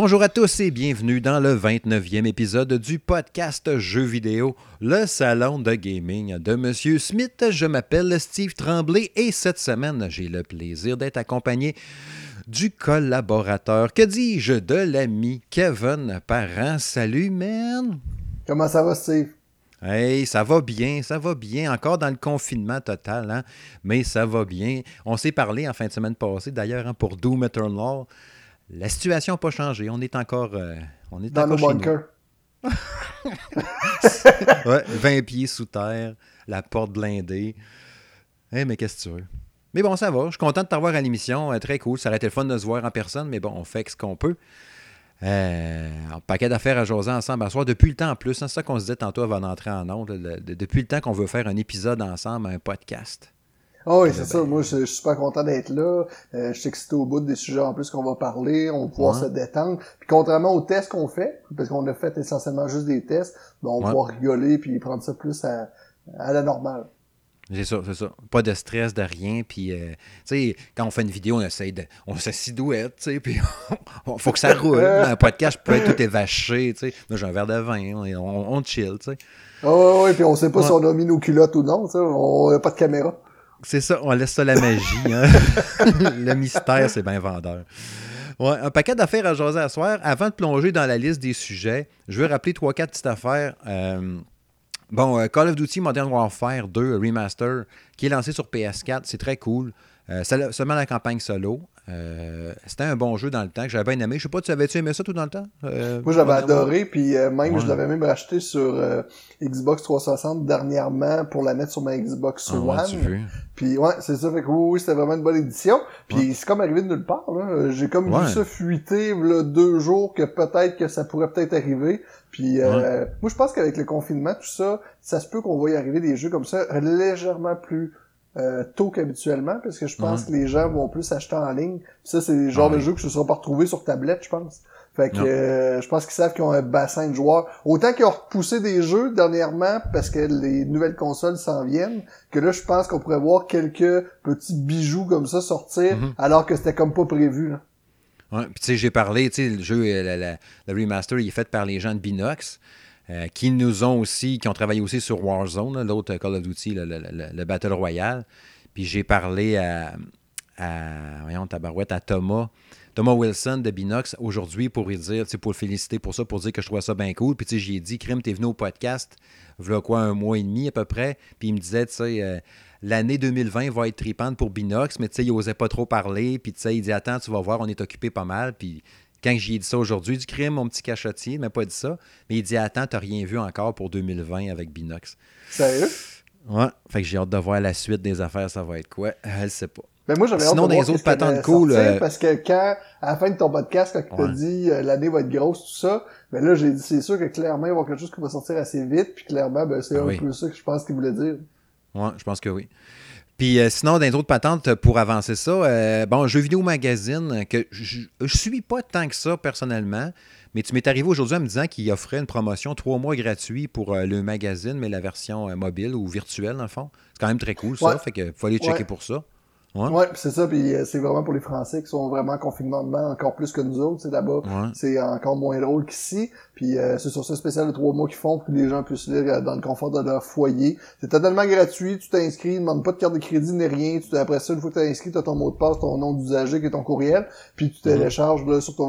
Bonjour à tous et bienvenue dans le 29e épisode du podcast Jeux vidéo, le salon de gaming de Monsieur Smith. Je m'appelle Steve Tremblay et cette semaine, j'ai le plaisir d'être accompagné du collaborateur, que dis-je, de l'ami Kevin Parent. Salut, man! Comment ça va, Steve? Hey, ça va bien, ça va bien. Encore dans le confinement total, hein? mais ça va bien. On s'est parlé en fin de semaine passée, d'ailleurs, hein, pour Doom Eternal. La situation n'a pas changé. On est encore. Euh, on est dans bunkers. ouais, 20 pieds sous terre, la porte blindée. Eh, mais qu'est-ce que tu veux? Mais bon, ça va. Je suis content de t'avoir à l'émission. Euh, très cool. Ça aurait été le fun de se voir en personne, mais bon, on fait ce qu'on peut. Euh, un paquet d'affaires à jaser ensemble à soir. Depuis le temps en plus, hein, c'est ça qu'on se disait tantôt avant d'entrer en ondes. depuis le temps qu'on veut faire un épisode ensemble, un podcast. Oh oui, c'est ça. Moi, je, suis super content d'être là. Euh, je suis excité au bout des sujets en plus qu'on va parler. On va pouvoir se détendre. Puis contrairement aux tests qu'on fait, parce qu'on a fait essentiellement juste des tests, ben, on va pouvoir rigoler puis prendre ça plus à, à la normale. C'est ça, c'est ça. Pas de stress, de rien. Puis, euh, tu sais, quand on fait une vidéo, on essaye de. On douette, tu sais, puis il faut que ça roule. un podcast, je peux être tout évaché, tu sais. Moi, j'ai un verre de vin, on, on, chill, tu sais. Oh, oui, puis on sait pas si on a mis nos culottes ou non, tu sais. On n'a pas de caméra. C'est ça, on laisse ça la magie. Hein? le mystère, c'est bien vendeur. Ouais, un paquet d'affaires à jaser à soir. Avant de plonger dans la liste des sujets, je veux rappeler trois, quatre petites affaires. Euh, bon, euh, Call of Duty Modern Warfare 2 Remaster, qui est lancé sur PS4, c'est très cool. Euh, seulement la campagne solo. Euh, c'était un bon jeu dans le temps que j'avais bien aimé. Je sais pas, tu avais-tu aimé ça tout dans le temps? Euh, Moi, j'avais adoré, puis euh, même, je l'avais même racheté sur Xbox 360 dernièrement pour la mettre sur ma Xbox ah, One. puis ouais, c'est ça, fait que oui, c'était vraiment une bonne édition. Puis c'est comme arrivé de nulle part. J'ai comme vu ça fuiter là, deux jours que peut-être que ça pourrait peut-être arriver. Puis moi, je pense qu'avec le confinement, tout ça, ça se peut qu'on va y arriver des jeux comme ça légèrement plus euh, tôt qu'habituellement, parce que je pense que les gens vont plus acheter en ligne. ça, c'est le genre ah de jeu que se seront pas retrouvés sur tablette, je pense. Fait que euh, je pense qu'ils savent qu'ils ont un bassin de joueurs. Autant qu'ils ont repoussé des jeux dernièrement parce que les nouvelles consoles s'en viennent, que là, je pense qu'on pourrait voir quelques petits bijoux comme ça sortir, mhm. alors que c'était comme pas prévu. Là. Ouais, puis tu sais, j'ai parlé, tu sais, le jeu, le remaster, il est fait par les gens de Binox. Euh, qui nous ont aussi, qui ont travaillé aussi sur Warzone, l'autre Call of Duty, le, Battle Royale. Puis j'ai parlé à, à, Thomas, Thomas Wilson de Binox aujourd'hui pour dire, pour le féliciter pour ça, pour dire que je trouvais ça bien cool. Puis j'ai dit, Crime, t'es venu au podcast, voilà quoi, un mois et demi à peu près. Puis il me disait, tu sais, euh, l'année 2020 va être tripante pour Binox, mais tu sais, il osait pas trop parler. Puis tu sais, il dit, attends, tu vas voir, on est occupé pas mal. Puis quand j'ai dit ça aujourd'hui, du crime, mon petit cachotier, il m'a pas dit ça. Mais il dit Attends, t'as rien vu encore pour 2020 avec Binox. Sérieux? Ouais. Fait que j'ai hâte de voir la suite des affaires, ça va être quoi? Elle sait pas. Mais ben, moi, j'avais Sinon, hâte de des autres patentes cool. Euh, parce que quand, à la fin de ton podcast, quand tu as dit euh, l'année va être grosse, tout ça, ben là, j'ai dit, c'est sûr que clairement, il va y avoir quelque chose qui va sortir assez vite, puis clairement, ben, c'est un peu ça que je pense qu'il voulait dire. Ouais, je pense que oui. Puis euh, sinon, dans les autres patentes, pour avancer ça, euh, bon, Jeux vidéo magazine, que je, ne suis pas tant que ça personnellement, mais tu m'es arrivé aujourd'hui en me disant qu'il offrait une promotion trois mois gratuit pour euh, le magazine, mais la version mobile ou virtuelle, dans le fond. C'est quand même très cool, ça. Fait que faut aller checker pour ça. Ouais, c'est ça, puis euh, c'est vraiment pour les Français qui sont vraiment en confinement encore plus que nous autres, c'est là-bas. C'est encore moins drôle qu'ici. Puis euh, c'est sur ce spécial de trois mois qu'ils font pour que les gens puissent lire euh, dans le confort de leur foyer. C'est totalement gratuit, tu t'inscris, ne demande pas de carte de crédit ni rien. Tu, après ça, une fois que tu inscrit, tu as ton mot de passe, ton nom d'usager et ton courriel, puis tu télécharges là, sur ton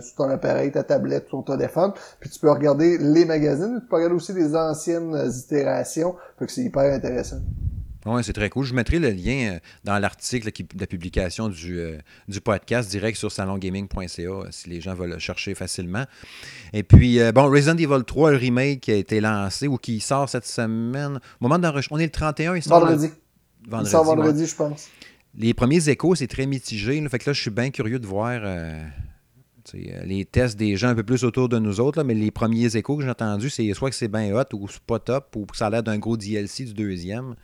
sur ton appareil, ta tablette, ton téléphone, puis tu peux regarder les magazines, tu peux regarder aussi les anciennes itérations, fait que c'est hyper intéressant. Oui, c'est très cool. Je mettrai le lien euh, dans l'article de la publication du, euh, du, podcast direct sur salongaming.ca euh, si les gens veulent le chercher facilement. Et puis, bon, Resident Evil 3, le remake qui a été lancé ou qui sort cette semaine. Au moment on est le 31, il sort vendredi. vendredi. Il sort vendredi, je pense. Les premiers échos, c'est très mitigé. Là, fait que là, je suis bien curieux de voir les tests des gens un peu plus autour de nous autres, mais les premiers échos que j'ai entendus, c'est soit que c'est bien hot ou c'est pas top ou que ça a l'air d'un gros DLC du deuxième.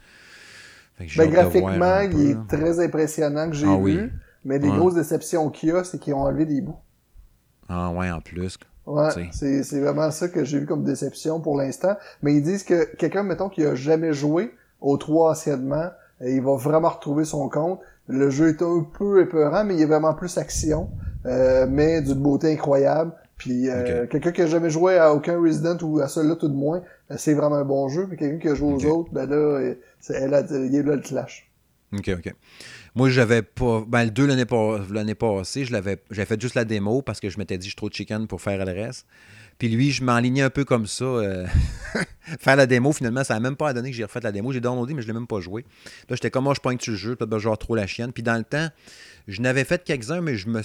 Ben, graphiquement, il est très impressionnant que j'ai ah vu. Mais les grosses déceptions qu'il y a, c'est qu'ils ont enlevé des bouts. Ah ouais, en plus. Ouais, c'est vraiment ça que j'ai vu comme déception pour l'instant. Mais ils disent que quelqu'un, mettons, qui a jamais joué au 3 anciennement, il va vraiment retrouver son compte. Le jeu est un peu épeurant, mais il y a vraiment plus action. mais d'une beauté incroyable. Puis quelqu'un qui a jamais joué à aucun Resident ou à celui-là tout de moins, c'est vraiment un bon jeu. Mais quelqu'un qui a joué aux autres, ben là, c'est, elle a, il est là le clash. OK, OK. Moi, j'avais pas. Ben, le 2 l'année, l'année passée, je l'avais, j'avais fait juste la démo parce que je m'étais dit, je suis trop de chicken pour faire le reste. Puis lui, je m'enlignais un peu comme ça. Euh, faire la démo, finalement, ça n'a même pas donné que j'ai refait la démo. J'ai downloadé, mais je ne l'ai même pas joué. Là, j'étais comme, moi, je que tu le jeu. Là, genre trop la chienne. Puis dans le temps, je n'avais fait quelques-uns, mais je me.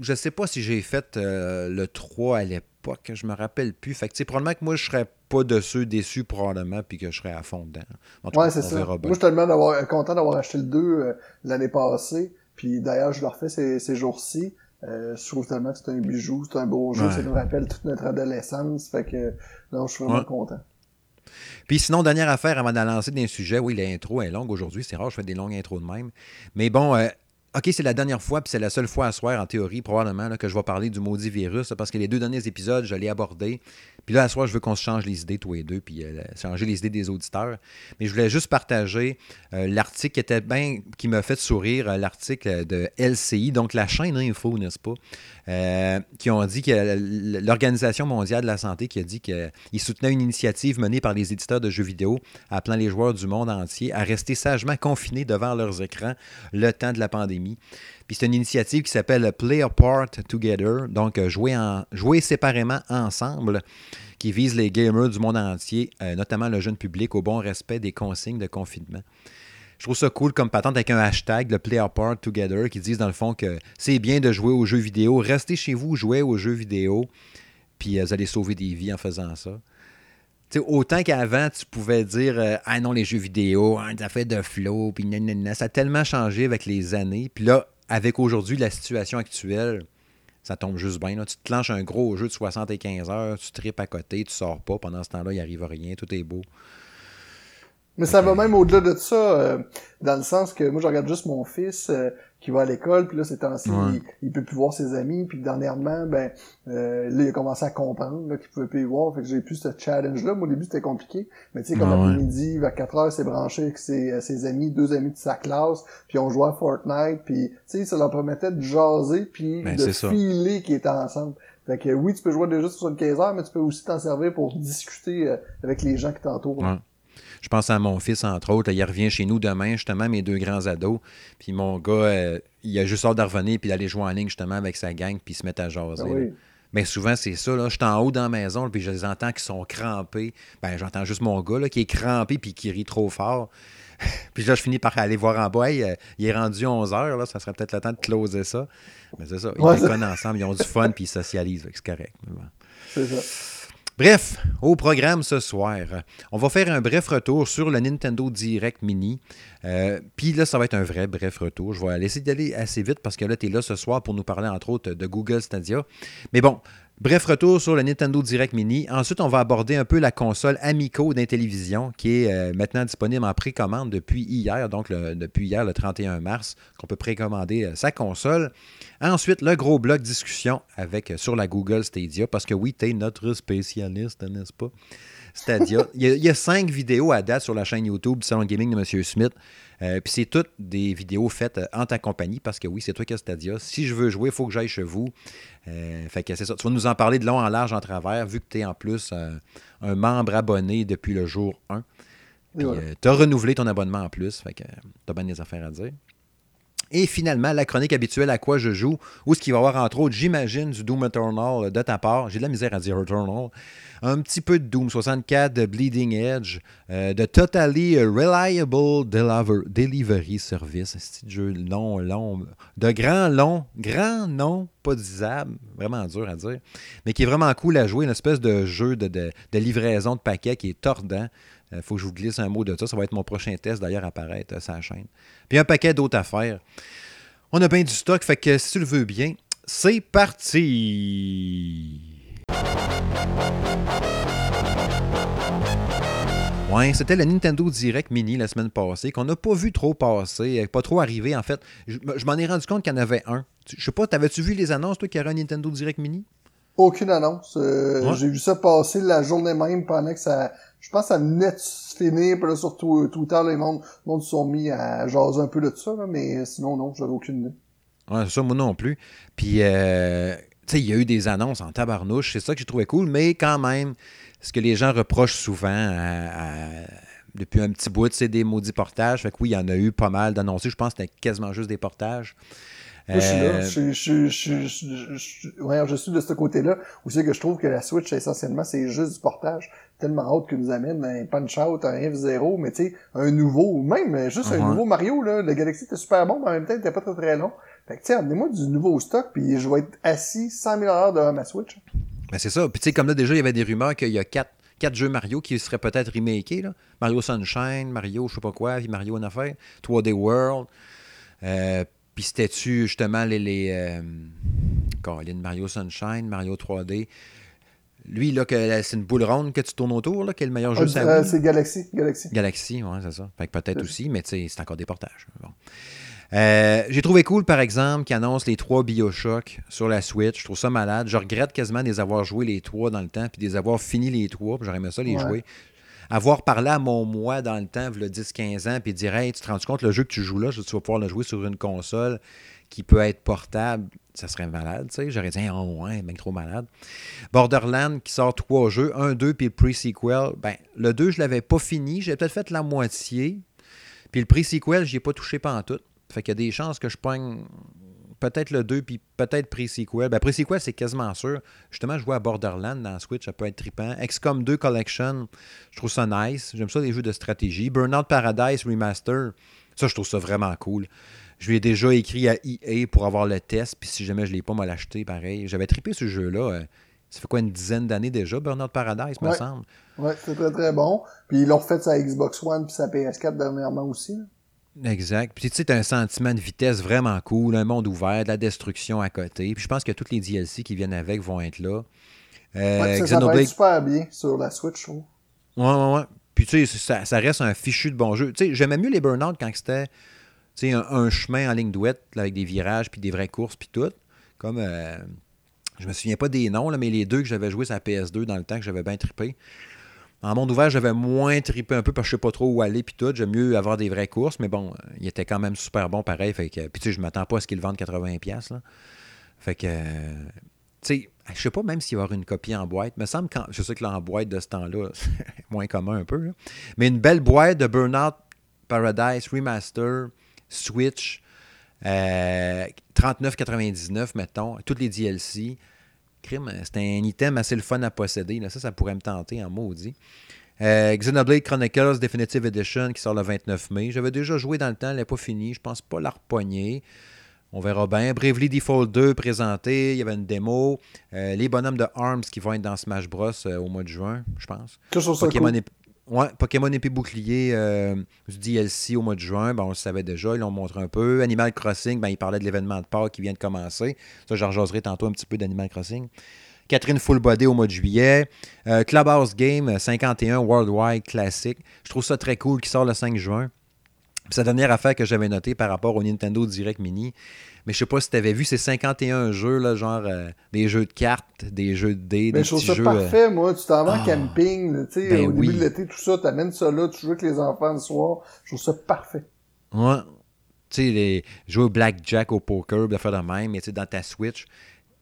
Je ne sais pas si j'ai fait euh, le 3 à l'époque. Je me rappelle plus. Fait que, probablement que moi, je serais pas de ceux déçus, probablement, puis que je serais à fond dedans. ouais, c'est ça. Moi, je suis tellement content d'avoir acheté le 2 euh, l'année passée. Puis d'ailleurs, je le refais ces, ces jours-ci. Euh, je trouve tellement que c'est un bijou, c'est un beau jeu, ça nous rappelle toute notre adolescence, fait que non, je suis vraiment content. Puis sinon, dernière affaire avant de lancer des sujets, oui, l'intro est longue aujourd'hui, c'est rare, je fais des longues intros de même. Mais bon, euh, OK, c'est la dernière fois, puis c'est la seule fois à soir, en théorie, probablement, que je vais parler du maudit virus, parce que les deux derniers épisodes, je l'ai abordé. Puis là, à soir, je veux qu'on se change les idées, tous les deux, puis euh, changer les idées des auditeurs. Mais je voulais juste partager euh, l'article qui était bien, qui m'a fait sourire, euh, l'article de LCI, donc la chaîne Info, n'est-ce pas, qui ont dit que l'Organisation mondiale de la santé qui a dit qu'il soutenait une initiative menée par les éditeurs de jeux vidéo appelant les joueurs du monde entier à rester sagement confinés devant leurs écrans le temps de la pandémie. Puis c'est une initiative qui s'appelle Play Apart Together, donc euh, jouer séparément ensemble, qui vise les gamers du monde entier, euh, notamment le jeune public, au bon respect des consignes de confinement. Je trouve ça cool comme patente avec un hashtag, le Play Apart Together, qui disent dans le fond que c'est bien de jouer aux jeux vidéo, restez chez vous, jouez aux jeux vidéo, puis euh, vous allez sauver des vies en faisant ça. autant qu'avant, tu pouvais dire Ah non, les jeux vidéo, hein, ça fait de flow, puis Ça a tellement changé avec les années. Puis là, avec aujourd'hui la situation actuelle, ça tombe juste bien. Tu te lances un gros jeu de 75 heures, tu tripes à côté, tu sors pas. Pendant ce temps-là, il arrive rien, tout est beau. Mais ça va même au-delà de ça, euh, dans le sens que moi, je regarde juste mon fils. Euh, qui va à l'école, puis là, ces temps-ci, il, peut plus voir ses amis, puis dernièrement, ben, euh, là, il a commencé à comprendre qu'il pouvait plus y voir, fait que j'ai plus ce challenge-là. Moi, au début, c'était compliqué, mais tu sais, comme l'après-midi, vers 4 heures, c'est branché avec ses, euh, ses, amis, deux amis de sa classe, puis on jouait à Fortnite, puis tu sais, ça leur permettait de jaser, puis ben, de filer qu'ils étaient ensemble. Fait que oui, tu peux jouer déjà sur 15 heures, mais tu peux aussi t'en servir pour discuter euh, avec les gens qui t'entourent. Je pense à mon fils, entre autres. Il revient chez nous demain, justement, mes deux grands ados. Puis mon gars, euh, il a juste hâte de revenir puis d'aller jouer en ligne, justement, avec sa gang, puis se mettre à jaser. Ben Mais souvent, c'est ça. Là. Je suis en haut dans la maison, puis je les entends qui sont crampés. Ben, j'entends juste mon gars là, qui est crampé puis qui rit trop fort. puis là, je finis par aller voir en bas. Euh, il est rendu 11 heures. Là, ça serait peut-être le temps de closer ça. Mais c'est ça. Ils ouais, ensemble, ils ont du fun puis ils socialisent. C'est correct. C'est ça. Bref, au programme ce soir, on va faire un bref retour sur le Nintendo Direct Mini. Euh, puis là, ça va être un vrai bref retour. Je vais essayer d'aller assez vite parce que là, tu es là ce soir pour nous parler entre autres de Google Stadia. Mais bon, Bref, retour sur le Nintendo Direct Mini. Ensuite, on va aborder un peu la console Amico d'Intellivision qui est euh, maintenant disponible en précommande depuis hier, donc depuis hier, le 31 mars, qu'on peut précommander euh, sa console. Ensuite, le gros bloc discussion avec euh, sur la Google Stadia, parce que oui, tu es notre spécialiste, n'est-ce pas? Stadia. il, y a, cinq vidéos à date sur la chaîne YouTube Salon Gaming de M. Smith. Euh, puis c'est toutes des vidéos faites euh, en ta compagnie parce que oui, c'est toi qui as Stadia. Si je veux jouer, il faut que j'aille chez vous. Euh, fait que c'est ça. Tu vas nous en parler de long en large en travers, vu que tu es en plus un membre abonné depuis le jour 1. Puis tu as renouvelé ton abonnement en plus. Fait que tu as bien des affaires à dire. Et finalement, la chronique habituelle à quoi je joue, où ce qu'il va y avoir entre autres, j'imagine, du Doom Eternal de ta part. J'ai de la misère à dire Eternal un petit peu de Doom 64, de Bleeding Edge, euh, de Totally Reliable Delivery Service, un jeu long, long, de grand long, grand nom, pas disable, vraiment dur à dire, mais qui est vraiment cool à jouer, une espèce de jeu de, livraison de paquets qui est tordant. Il euh, faut que je vous glisse un mot de ça. Ça va être mon prochain test d'ailleurs apparaître euh, sur la chaîne. Puis un paquet d'autres affaires. On a bien du stock, fait que si tu le veux bien, c'est parti! Ouais, c'était le Nintendo Direct Mini la semaine passée, qu'on n'a pas vu trop passer, pas trop arriver en fait. Je, m'en ai rendu compte qu'il y en avait un. Je sais pas, t'avais-tu vu les annonces, toi, qu'il y aurait un Nintendo Direct Mini? Aucune annonce. Euh, j'ai vu ça passer la journée même pendant que ça. Je pense que ça venait de finir, puis là, surtout Twitter, les mondes, se sont mis à jaser un peu de ça, mais sinon, non, j'avais aucune idée. Ouais, c'est ça, moi non plus. Puis, euh, tu sais, il y a eu des annonces en tabarnouche, c'est ça que j'ai trouvé cool, mais quand même, ce que les gens reprochent souvent depuis un petit bout, c'est des maudits portages. Fait que oui, il y en a eu pas mal d'annoncés. Je pense que c'était quasiment juste des portages. Moi, je suis là. Je, je, je, je, suis de ce côté-là. Où c'est que je trouve que la Switch, essentiellement, c'est juste du portage. Tellement haute que nous amène un Punch-Out, un F0, mais tu sais, un nouveau, ou même juste un nouveau Mario, là. Le Galaxy était super bon, mais en même temps, il était pas très très long. Fait que, tu sais, amenez-moi du nouveau stock, puis je vais être assis 100 000 heures de ma Switch. Ben, c'est ça. Puis, tu sais, comme là, déjà, il y avait des rumeurs qu'il y a quatre, quatre jeux Mario qui seraient peut-être remakés, là. Mario Sunshine, Mario je sais pas quoi, puis Mario en affaire, 3D World. Euh, puis c'était-tu justement les. les euh, Mario Sunshine, Mario 3D. Lui, là, c'est une boule ronde que tu tournes autour, là, qui est le meilleur jeu euh, C'est Galaxy. Galaxy, Galaxy ouais, c'est ça. Fait que peut-être aussi, mais c'est encore des portages. Euh, j'ai trouvé cool, par exemple, qu'ils annoncent les trois Bioshock sur la Switch. Je trouve ça malade. Je regrette quasiment de les avoir joués les trois dans le temps, puis de les avoir fini les trois. J'aurais aimé ça les jouer avoir parlé à mon moi dans le temps, le 10-15 ans, puis dire Hey, tu te rends compte, le jeu que tu joues là, tu vas pouvoir le jouer sur une console qui peut être portable, ça serait malade, tu sais. J'aurais dit, oh ouais, mec, trop malade. Borderland qui sort trois jeux, un, deux, puis le pre-sequel. Ben, le 2, je l'avais pas fini, j'ai peut-être fait la moitié. Puis le pre-sequel, j'y ai pas touché pendant tout. Fait qu'il y a des chances que je pogne peut-être le 2, puis peut-être Pre-Sequel. Ben, Pre-Sequel, c'est quasiment sûr. Justement, je vois à Borderland dans Switch, ça peut être trippant. XCOM 2 Collection, je trouve ça nice. J'aime ça, les jeux de stratégie. Burnout Paradise Remaster, ça, je trouve ça vraiment cool. Je lui ai déjà écrit à EA pour avoir le test, puis si jamais je ne l'ai pas, mal l'acheter pareil. J'avais trippé ce jeu-là. Euh, ça fait quoi, une dizaine d'années déjà, Burnout Paradise, me semble? Ouais, c'est très très bon. Puis ils l'ont refait sa Xbox One puis sa PS4 dernièrement aussi. Exact. Puis tu sais, as un sentiment de vitesse vraiment cool, un monde ouvert, de la destruction à côté. Puis je pense que tous les DLC qui viennent avec vont être là. Euh, ça, ça être super bien sur la Switch, je Ouais, ouais, ouais. Puis tu sais, ça, reste un fichu de bon jeu. Tu sais, j'aimais mieux les Burnout quand c'était un, un chemin en ligne douette avec des virages, puis des vraies courses, puis tout. Comme, euh, je me souviens pas des noms, là, mais les deux que j'avais joué sur la PS2 dans le temps que j'avais bien trippé. En monde ouvert, j'avais moins trippé un peu parce que je sais pas trop où aller puis tout. J'aime mieux avoir des vraies courses, mais bon, euh, il était quand même super bon pareil. Fait que, puis tu sais, je m'attends pas à ce qu'il vendent 80$. Là. Fait que, sais, je sais pas même s'il va y avoir une copie en boîte. Me semble je sais que là, en boîte de ce temps-là, c'est moins commun un peu. Mais une belle boîte de Burnout Paradise Remaster, Switch, euh, 39,99 mettons, toutes les DLC. C'est un item assez le fun à posséder. Là. Ça, ça pourrait me tenter en maudit. Euh, Xenoblade Chronicles Definitive Edition qui sort le 29 mai. J'avais déjà joué dans le temps, elle n'est pas finie. Je pense pas la repogner. On verra bien. Bravely Default 2 présenté. Il y avait une démo. Euh, les bonhommes de ARMS qui vont être dans Smash Bros euh, au mois de juin, je pense. Pokémon, Pokémon épée bouclier euh, du DLC au mois de juin, ben, on le savait déjà, ils l'ont montré un peu. Animal Crossing, ben, il parlait de l'événement de Pâques qui vient de commencer. Ça, j'en jaserai tantôt un petit peu d'Animal Crossing. Catherine Full Body au mois de juillet. Euh, Clubhouse Game 51 Worldwide Classic. Je trouve ça très cool qui sort le 5 juin. C'est la dernière affaire que j'avais notée par rapport au Nintendo Direct Mini. Mais je sais pas si tu avais vu ces 51 jeux, là, genre euh, des jeux de cartes, des jeux de dés, des je trouve ça parfait, moi. Tu t'en vas en ah. camping, tu sais, ben au début de l'été, tout ça, t'amènes ça là, tu joues avec les enfants le soir. Je trouve ça parfait. Ouais. Tu sais, les... jouer au blackjack, au poker, de faire de même, mais tu sais, dans ta Switch,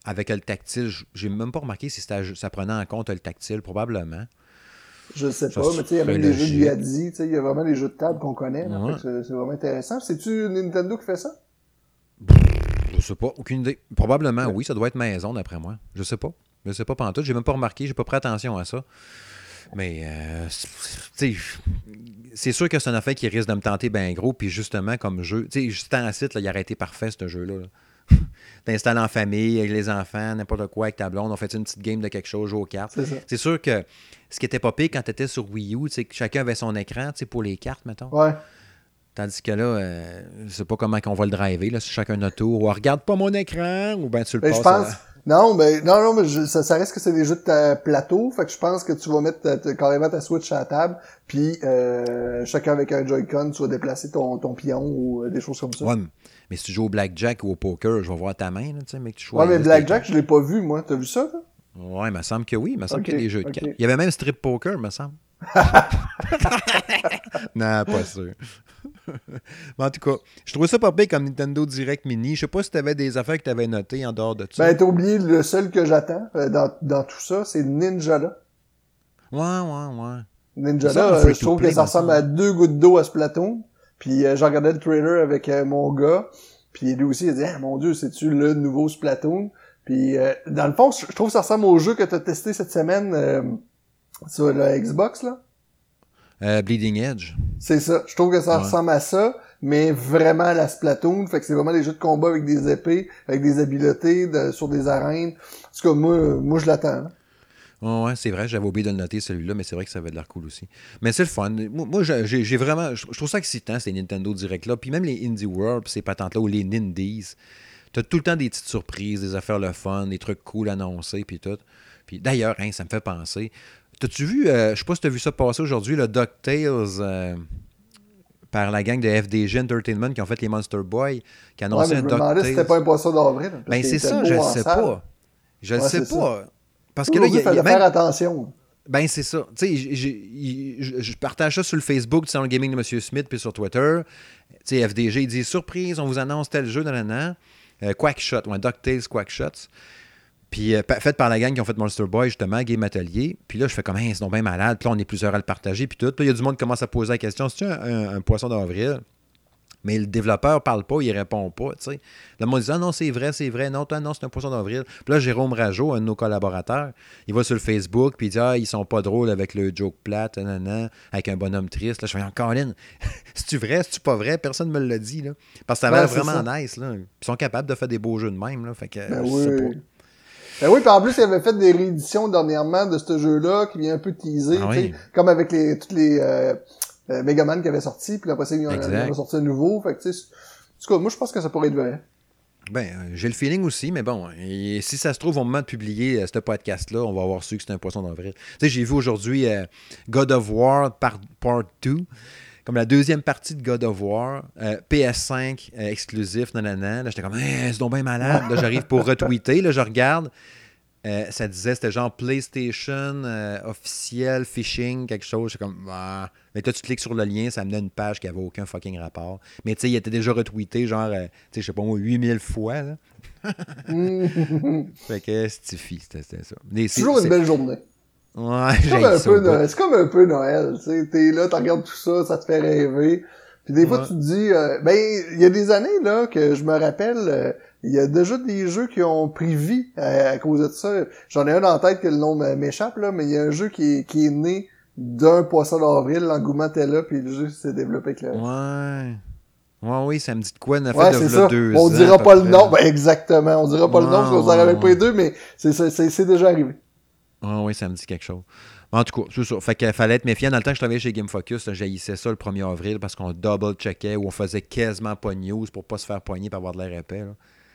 avec le tactile, j'ai même pas remarqué si ça prenait en compte le tactile, probablement. Je sais pas, mais tu sais, il y a même des jeux de Yadzi, tu sais, il y a vraiment des jeux de table qu'on connaît, c'est vraiment intéressant. C'est-tu Nintendo qui fait ça? Je sais pas, aucune idée. Probablement, oui, ça doit être maison, d'après moi. Je sais pas. Je sais pas tout. J'ai même pas remarqué, j'ai pas pris attention à ça. Mais, euh, c'est sûr que c'est un affaire qui risque de me tenter bien gros. Puis justement, comme jeu, tu sais, juste en site, là, il aurait été parfait, ce jeu-là. T'installes en famille, avec les enfants, n'importe quoi, avec ta blonde, on fait une petite game de quelque chose, joue aux cartes. C'est sûr que ce qui était pas pire quand tu étais sur Wii U, c'est que chacun avait son écran, tu sais, pour les cartes, mettons. Ouais. Tandis que là, euh, je sais pas comment on va le driver, là, si chacun notre tour. Ou regarde pas mon écran, ou ben tu le ben, passes. Je pense. Non, mais non, non, mais ça, ça, reste que c'est des jeux de plateau. Fait que je pense que tu vas mettre carrément ta Switch à la table, puis euh, chacun avec un Joy-Con, tu vas déplacer ton, ton pion ou euh, des choses comme ça. Ouais, mais si tu joues au blackjack ou au poker, je vais voir ta main, tu sais, mais que tu choisis. Ouais, mais blackjack, je l'ai pas vu, moi. T'as vu ça, toi? Ouais, il me semble que oui. Il me semble qu'il y a des jeux de cartes. Il y avait même strip poker, il me semble. non, pas sûr. en tout cas, je trouvais ça pas bien comme Nintendo Direct Mini. Je sais pas si tu avais des affaires que tu avais notées en dehors de ça. Ben, t'as oublié le seul que j'attends euh, dans, dans, tout ça, c'est Ninjala. Ouais, ouais, ouais. Ninjala, euh, je trouve que ça ressemble à deux gouttes d'eau à Splatoon. Puis euh, j'ai regardé le trailer avec mon gars. Puis lui aussi, il a dit ah, mon Dieu, c'est-tu le nouveau Splatoon? Puis dans le fond, je trouve que ça ressemble au jeu que tu as testé cette semaine sur la Xbox, là? Euh, Bleeding Edge. C'est ça. Je trouve que ça ressemble à ça, mais vraiment à la Splatoon. Fait que c'est vraiment des jeux de combat avec des épées, avec des habiletés sur des arènes. En tout cas, moi, moi je l'attends. ouais, c'est vrai, j'avais oublié de le noter celui-là, mais c'est vrai que ça avait de l'air cool aussi. Mais c'est le fun. Moi, j'ai vraiment. Je trouve ça excitant, ces Nintendo Direct là. Puis même les Indie World, ces patentes-là, ou les Nindies. T'as tout le temps des petites surprises, des affaires le fun, des trucs cool annoncés, puis tout. Puis d'ailleurs, hein, ça me fait penser. T'as-tu vu, euh, je sais pas si t'as vu ça passer aujourd'hui, le DuckTales euh, par la gang de FDG Entertainment qui ont fait les Monster Boys, qui annonçaient ouais, mais un DuckTales. c'était pas un poisson d'avril. Ben c'est ça, je le sais pas. Je le sais pas. Parce que là, il fallait faire attention. Ben, c'est ça. Tu sais, je partage ça sur le Facebook du Salon Gaming de M. Smith puis sur Twitter. Tu sais, FDG, il dit Surprise, on vous annonce tel jeu, nanana. Euh, Quackshot, ouais, DuckTales Quackshots. Puis euh, fait par la gang qui ont fait Monster Boy, justement, Game Atelier. Puis là, je fais comme, hey, c'est bien malade. Puis là, on est plusieurs à le partager. Puis tout. Puis il y a du monde qui commence à poser la question c'est-tu un, poisson d'avril? Mais le développeur parle pas, il répond pas. sais. Le monde dit ah non, c'est vrai, c'est vrai, non, toi, non, c'est un poisson d'avril. Puis là, Jérôme Rajo, un de nos collaborateurs, il va sur le Facebook, puis il dit Ah, ils sont pas drôles avec le joke plate, nanana, avec un bonhomme triste. Là, je fais encore c'est-tu vrai, c'est-tu pas vrai? Personne ne me l'a dit. Là. Parce que ça va vraiment nice. Là. Ils sont capables de faire des beaux jeux de même. Là. Fait que, ben je sais pas. Ben oui, puis en plus, il avait fait des rééditions dernièrement de ce jeu-là qui vient un peu teaser, ah comme avec les toutes les euh, euh, Megaman qui avaient sorti, puis après ça, ils ont, sorti un nouveau. Fait que, tu sais, en tout cas, moi, je pense que ça pourrait être vrai. Ben, euh, j'ai le feeling aussi, mais bon, et si ça se trouve au moment de publier euh, ce podcast-là, on va avoir su que c'est un poisson d'avril. Tu sais, j'ai vu aujourd'hui God of War Part, part 2 comme la deuxième partie de God of War, euh, PS5 euh, exclusif, nanana. Là, j'étais comme, hey, c'est donc bien malade. Là, j'arrive pour retweeter. Là, je regarde. Euh, ça disait, c'était genre PlayStation officiel, phishing, quelque chose. J'étais comme, ah. Mais toi, tu cliques sur le lien, ça me donne une page qui avait aucun fucking rapport. Mais tu sais, il était déjà retweeté, genre, tu sais, je sais pas moi, 8000 fois. Là. fait que c'était ça. Toujours une belle journée. Ouais, c'est comme, un peu c'est comme un peu Noël, tu sais, t'es là, tu regardes tout ça, ça te fait rêver. Puis des fois, tu te dis, euh, ben, il y a des années, là, que je me rappelle, euh, il y a déjà des jeux qui ont pris vie euh, à, cause de ça. J'en ai un en tête que le nom m'échappe, là, mais il y a un jeu qui est, qui est né d'un poisson d'avril, l'engouement était là, puis le jeu s'est développé avec le... Ouais. Ouais, oui, ça me dit de quoi, on a fait de ça. deux On dira pas le nom, ben exactement, on dira pas le nom parce qu'on s'en rappelle pas les deux, mais c'est déjà arrivé. Ah oui, ça me dit quelque chose. En tout cas, c'est ça. Fait qu'il fallait être méfiant. Dans le temps que je travaillais chez Game Focus, j'haïssais ça le 1er avril parce qu'on double-checkait ou on faisait quasiment pas de news pour pas se faire poigner pour avoir de l'air épais.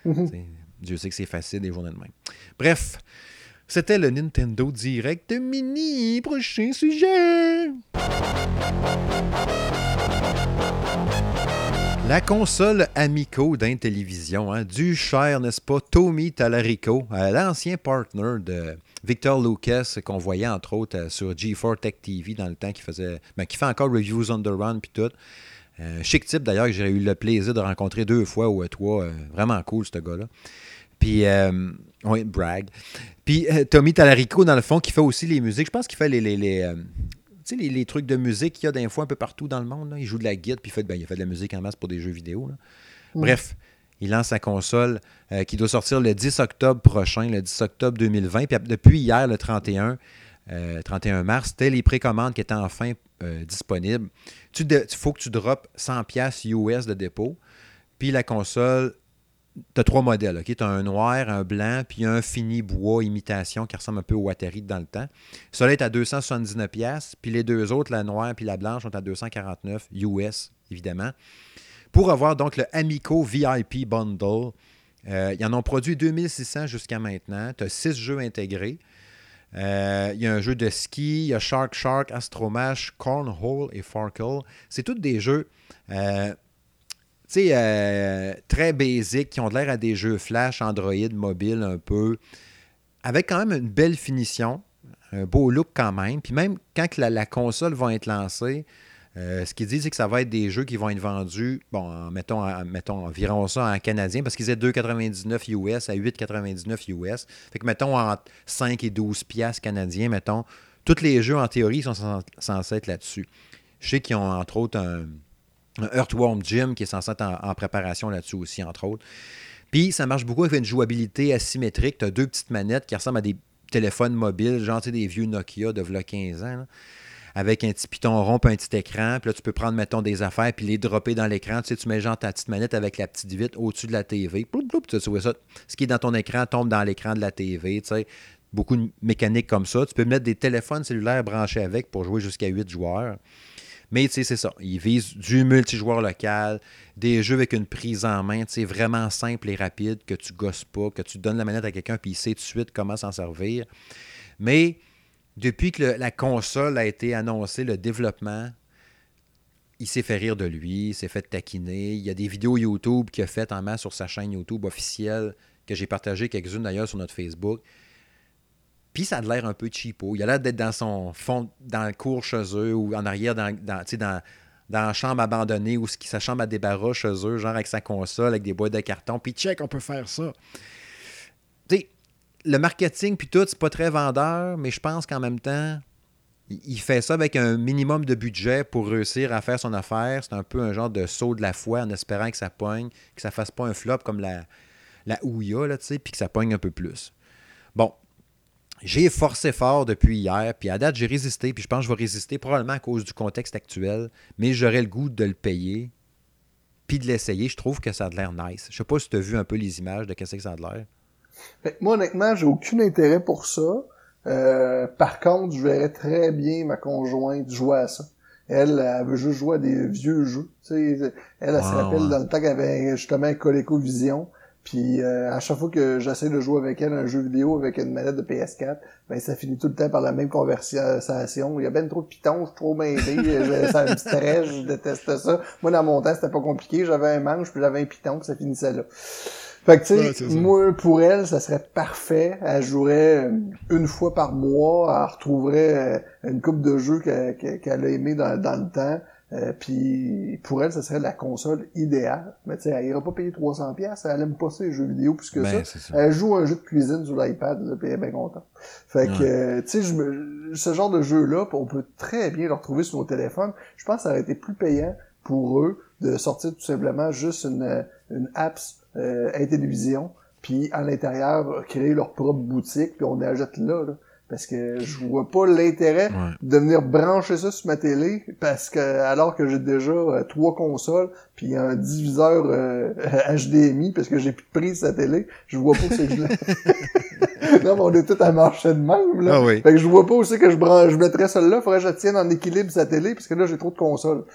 Mm-hmm. Dieu sait que c'est facile des journées de même. Bref, c'était le Nintendo Direct Mini. Prochain sujet. La console Amico d'Intellivision, hein, du cher, n'est-ce pas, Tommy Talarico, euh, l'ancien partner de Victor Lucas, qu'on voyait entre autres euh, sur G4 Tech TV dans le temps, qui faisait, ben, qui fait encore reviews on the run puis tout. Euh, chic type d'ailleurs, que j'ai eu le plaisir de rencontrer deux fois ou trois. vraiment cool, ce gars-là. Puis, oui, brag. Puis, Tommy Talarico, dans le fond, qui fait aussi les musiques. Je pense qu'il fait les, les les, trucs de musique qu'il y a des fois un peu partout dans le monde. Il joue de la guitare, puis il fait, ben, il fait de la musique en masse pour des jeux vidéo. Bref, il lance sa console euh, qui doit sortir le 10 octobre prochain, le 10 octobre 2020. Puis depuis hier, le 31, 31 euh, mars, c'était les précommandes qui étaient enfin euh, disponibles. Il faut que tu droppes 100$ US de dépôt. Puis la console tu as trois modèles. ok? Tu as un noir, un blanc, puis un fini bois imitation qui ressemble un peu au Atari dans le temps. Celui-là est à 279$, puis les deux autres, la noire puis la blanche, sont à 249 US, évidemment. Pour avoir donc le Amico VIP Bundle, euh, ils en ont produit 2600 jusqu'à maintenant. Tu as six jeux intégrés. Euh, il y a un jeu de ski, il y a Shark Shark, Astromash, Cornhole et Farkle. C'est tous des jeux. Euh, très basiques, qui ont l'air à des jeux flash, Android, mobile un peu, avec quand même une belle finition, un beau look quand même. Puis même quand la, console va être lancée, Euh, ce qu'ils disent, c'est que ça va être des jeux qui vont être vendus, bon, mettons, environ ça en canadien, parce qu'ils étaient 2,99 US à 8,99 US. Fait que, mettons, entre 5 et 12 piastres canadiens, mettons, tous les jeux, en théorie, sont censés être là-dessus. Je sais qu'ils ont, entre autres, un, Earthworm Jim qui est censé être en, préparation là-dessus aussi, entre autres. Puis, ça marche beaucoup avec une jouabilité asymétrique. Tu as deux petites manettes qui ressemblent à des téléphones mobiles, genre des vieux Nokia de 15 ans avec un petit piton rond un petit écran. Puis là, tu peux prendre, mettons, des affaires puis les dropper dans l'écran. Tu sais, tu mets genre ta petite manette avec la petite vitre au-dessus de la TV. Ploup, ploup, tu vois ça. Ce qui est dans ton écran tombe dans l'écran de la TV. Tu sais. Beaucoup de mécanique comme ça. Tu peux mettre des téléphones cellulaires branchés avec pour jouer jusqu'à 8 joueurs. Mais tu sais, c'est ça. Ils visent du multijoueur local, des jeux avec une prise en main, tu sais, vraiment simple et rapide, que tu gosses pas, que tu donnes la manette à quelqu'un puis il sait tout de suite comment s'en servir. Mais depuis que la console a été annoncée, le développement, il s'est fait rire de lui, il s'est fait taquiner. Il y a des vidéos YouTube qu'il a faites en masse sur sa chaîne YouTube officielle, que j'ai partagé quelques-unes d'ailleurs sur notre Facebook. Puis ça a l'air un peu cheapo. Il a l'air d'être dans son fond, dans le cours chez eux ou en arrière dans, dans, dans, dans la chambre abandonnée ou sa chambre à débarras chez eux, genre avec sa console, avec des boîtes de carton. Puis check, on peut faire ça. Le marketing, puis tout, c'est pas très vendeur, mais je pense qu'en même temps, il fait ça avec un minimum de budget pour réussir à faire son affaire. C'est un peu un genre de saut de la foi en espérant que ça pogne, que ça fasse pas un flop comme la, la Ouya, là, tu sais, puis que ça pogne un peu plus. Bon, j'ai forcé fort depuis hier, puis à date, j'ai résisté, puis je pense que je vais résister probablement à cause du contexte actuel, mais j'aurais le goût de le payer, puis de l'essayer. Je trouve que ça a l'air nice. Je sais pas si tu as vu un peu les images de qu'est-ce que ça a l'air moi, honnêtement, j'ai aucun intérêt pour ça. Euh, par contre, je verrais très bien ma conjointe jouer à ça. Elle, elle veut juste jouer à des vieux jeux. Tu sais, elle, elle, se rappelle dans le temps qu'elle avait justement un ColecoVision. Puis euh, à chaque fois que j'essaie de jouer avec elle un jeu vidéo avec une manette de PS4, ben ça finit tout le temps par la même conversation. Il y a bien trop de pitons, je suis trop mêlé, ça me stresse, je déteste ça. Moi dans mon temps, c'était pas compliqué, j'avais un manche, puis j'avais un piton, puis ça finissait là. Fait que, tu sais, moi, pour elle, ça serait parfait. Elle jouerait euh, une fois par mois. Elle retrouverait euh, une coupe de jeux qu'elle a aimé dans, le temps. Euh, puis pour elle, ça serait la console idéale. Mais tu sais, elle ira pas payer 300 pièces, elle aime pas les jeux vidéo puisque ben, ça. Elle joue un jeu de cuisine sur l'iPad, puis elle est bien contente. Fait que, tu sais, ce genre de jeu-là, on peut très bien le retrouver sur nos téléphones. Je pense que ça aurait été plus payant pour eux de sortir tout simplement juste une, une apps euh, télévision, puis à l'intérieur, créer leur propre boutique, puis on achète là, là. Parce que je vois pas l'intérêt de venir brancher ça sur ma télé, parce que alors que j'ai déjà euh, trois consoles, puis un diviseur HDMI, euh, parce que j'ai plus de prise sa télé, je vois pas que c'est non, mais on est tous à marcher de même, là. Ah fait que je vois pas aussi que je branche, je mettrais celle-là, faudrait que je tienne en équilibre sa télé, parce que là, j'ai trop de consoles.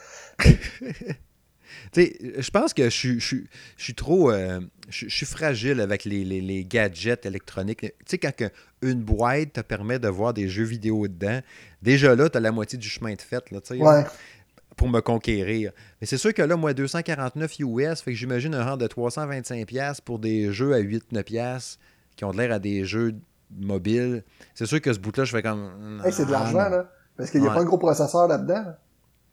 je pense que je, suis trop. Euh, je, suis fragile avec les, gadgets électroniques. Tu sais, quand une boîte te permet de voir des jeux vidéo dedans, déjà là, tu as la moitié du chemin de fait. Là, Pour me conquérir. Mais c'est sûr que là, moi, 249 US, fait que j'imagine un rang de 325$ pour des jeux à 8-9$ qui ont l'air à des jeux mobiles. C'est sûr que ce bout-là, je fais comme. c'est de l'argent, là. Parce qu'il n'y a pas un gros processeur là-dedans.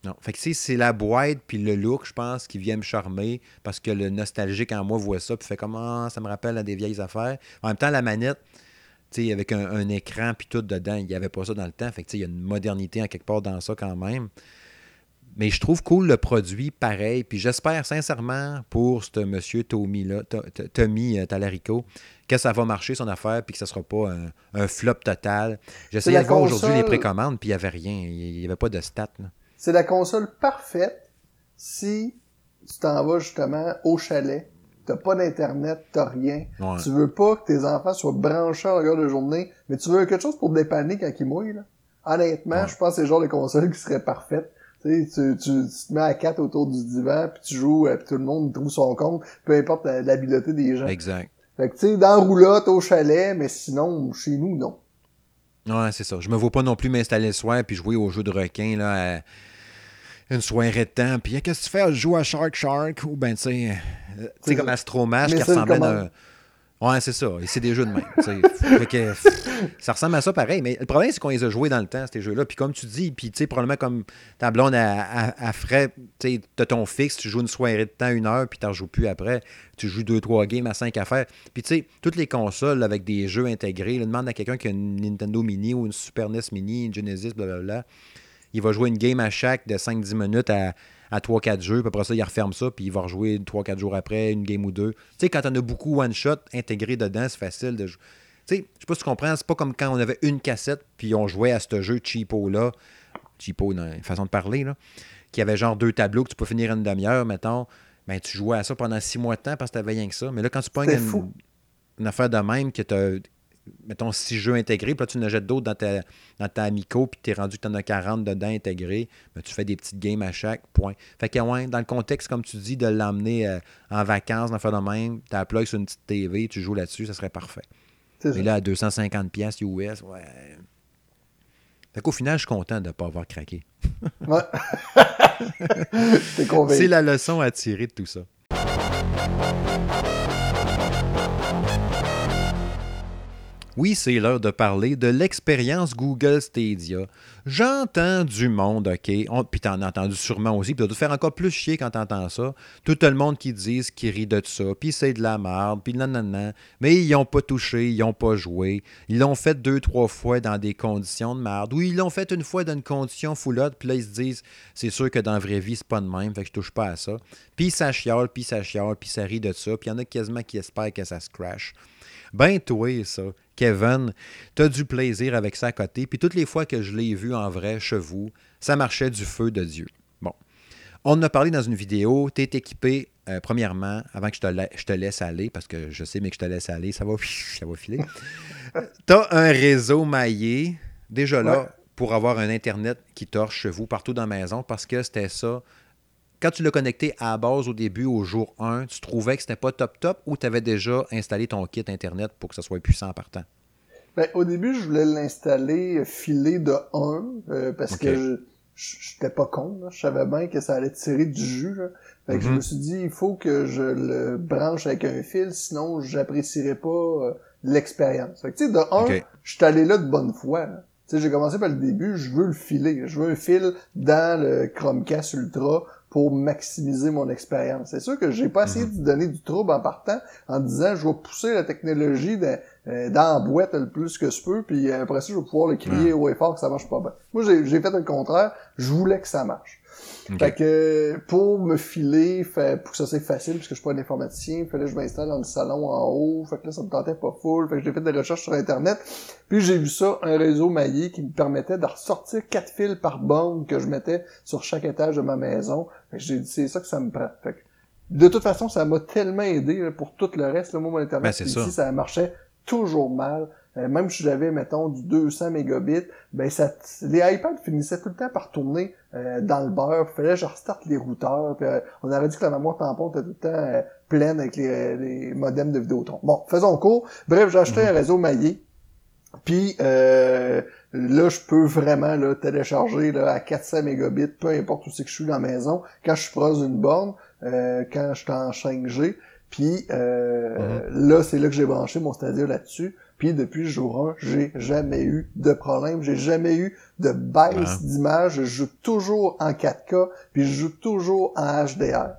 Non. Fait que c'est la boîte puis le look, je pense, qui vient me charmer parce que le nostalgique en moi voit ça puis fait comment ah, ça me rappelle à des vieilles affaires. En même temps, la manette, tu sais, avec un, écran puis tout dedans, il n'y avait pas ça dans le temps. Fait que il y a une modernité en quelque part dans ça quand même. Mais je trouve cool le produit pareil. Puis j'espère sincèrement pour ce monsieur Tommy, là, Tommy euh, Talarico que ça va marcher son affaire puis que ça sera pas un, flop total. J'essayais de voir aujourd'hui les précommandes puis il n'y avait rien. Il n'y avait pas de stats. Là. C'est la console parfaite si tu t'en vas justement au chalet, t'as pas d'internet, t'as rien, tu veux pas que tes enfants soient branchés en regard de journée, mais tu veux quelque chose pour dépanner quand ils mouillent, là. Honnêtement, je pense que c'est le genre de console qui serait parfaite. Tu, tu, tu, te mets à quatre autour du divan, puis tu joues, euh, puis tout le monde trouve son compte, peu importe l'habileté des gens. Exact. Fait que tu sais, dans roulotte, au chalet, mais sinon, chez nous, non. Ouais, c'est ça. Je me vois pas non plus m'installer le soir puis jouer au jeu de requin, là, à une soirée de temps. Puis qu'est-ce que tu fais? Je joue à Shark Shark ou ben tu sais, euh, tu comme Astromash qui ressemblait à un... Ouais, c'est ça. Et c'est des jeux de même. ça ressemble à ça pareil. Mais le problème, c'est qu'on les a joués dans le temps, ces jeux-là. Puis comme tu dis, puis tu sais, probablement comme ta blonde à, à, frais, tu as ton fixe, tu joues une soirée de temps, une heure, puis tu n'en joues plus après. Tu joues deux, trois games à cinq affaires. Puis tu sais, toutes les consoles avec des jeux intégrés, demande à quelqu'un qui a une Nintendo Mini ou une Super NES Mini, une Genesis, blablabla. Il va jouer une game à chaque de 5-10 minutes à à 3-4 jeux, puis après ça, il referme ça, puis il va rejouer 3-4 jours après, une game ou deux. Tu sais, quand on a beaucoup one-shot intégré dedans, c'est facile de jouer. Tu sais, je sais pas si tu comprends, c'est pas comme quand on avait une cassette, puis on jouait à ce jeu cheapo-là, cheapo dans une façon de parler, là, qui avait genre deux tableaux que tu peux finir une demi-heure, mettons. Ben, tu jouais à ça pendant six mois de temps parce que t'avais rien que ça. Mais là, quand tu pognes une, une, affaire de même que tu mettons, six jeux intégrés, puis là, tu en achètes d'autres dans ta, dans ta Amico, puis tu es rendu que tu en as 40 dedans intégrés, mais tu fais des petites games à chaque point. Fait que, ouais, dans le contexte, comme tu dis, de l'emmener euh, en vacances, d'en faire de même, tu plug sur une petite TV, tu joues là-dessus, ça serait parfait. Mais là, à 250 pièces US, ouais. Fait qu'au final, je suis content de ne pas avoir craqué. ouais. C'est la leçon à tirer de tout ça. Oui, c'est l'heure de parler de l'expérience Google Stadia. J'entends du monde, OK? Puis t'en as entendu sûrement aussi, puis t'as dû faire encore plus chier quand t'entends ça. Tout le monde qui dit, qui rit de ça, puis c'est de la merde, puis nanana. Mais ils n'ont pas touché, ils n'ont pas joué. Ils l'ont fait deux, trois fois dans des conditions de merde. Ou ils l'ont fait une fois dans une condition foulotte, puis là, ils se disent, c'est sûr que dans la vraie vie, c'est pas de même, fait que je touche pas à ça. Puis ça chiale, puis ça chiale, puis ça rit de ça, puis il y en a quasiment qui espèrent que ça se crash. Ben, toi, ça, Kevin, tu as du plaisir avec ça à côté. Puis toutes les fois que je l'ai vu en vrai chez vous, ça marchait du feu de Dieu. Bon. On en a parlé dans une vidéo. Tu es équipé, euh, premièrement, avant que je te, je te, laisse aller, parce que je sais, mais que je te laisse aller, ça va, ça va filer. tu as un réseau maillé, déjà là, pour avoir un Internet qui torche chez vous, partout dans la maison, parce que c'était ça quand tu l'as connecté à la base au début, au jour 1, tu trouvais que c'était pas top top ou tu avais déjà installé ton kit Internet pour que ça soit puissant en partant? Ben, au début, je voulais l'installer filé de 1 euh, parce que je n'étais pas con. Je savais bien que ça allait tirer du jus. Fait que je mhm. me suis dit, il faut que je le branche avec un fil, sinon j'apprécierais pas euh, l'expérience. Fait que tu sais, de 1, je suis allé là de bonne foi. Tu sais, j'ai commencé par le début, je veux le filer. Je veux un fil dans le Chromecast Ultra pour maximiser mon expérience. C'est sûr que j'ai pas essayé mhm. de donner du trouble en partant en disant je vais pousser la technologie de, euh, dans la boîte le plus que je peux, puis après ça, je vais pouvoir le crier au effort que ça marche pas bien. Moi, j'ai fait le contraire. Je voulais que ça marche. Fait que pour me filer, fait, pour que ça soit facile, puisque je suis pas un informaticien, il fallait que je m'installe dans le salon en haut. Fait que là, ça me tentait pas full. Fait que j'ai fait des recherches sur Internet. Puis j'ai vu ça, un réseau maillé qui me permettait de ressortir quatre fils par bande que je mettais sur chaque étage de ma maison. Fait que j'ai dit, c'est ça que ça me prend. Fait que, de toute façon, ça m'a tellement aidé pour tout le reste. Là, moi, mon Internet, ben, ici, ça marchait toujours mal. Euh, même si j'avais, mettons, du 200 mégabits, ben ça, les iPads finissaient tout le temps par tourner euh, dans le beurre. Il fallait que je restarte les routeurs. Puis, euh, on aurait dit que la mémoire tampon était tout le temps pleine avec les, les, modems de Vidéotron. Bon, faisons court. Bref, j'ai acheté un mhm. réseau maillé. Puis là, je peux vraiment là, télécharger là, à 400 mégabits, peu importe où c'est que je suis dans la maison, quand je suis proche d'une borne, quand je suis en 5G. Puis mhm. là, c'est là que j'ai branché mon Stadia là-dessus. Puis depuis jour 1, j'ai jamais eu de problème, j'ai jamais eu de baisse d'image, je joue toujours en 4K, puis je joue toujours en HDR.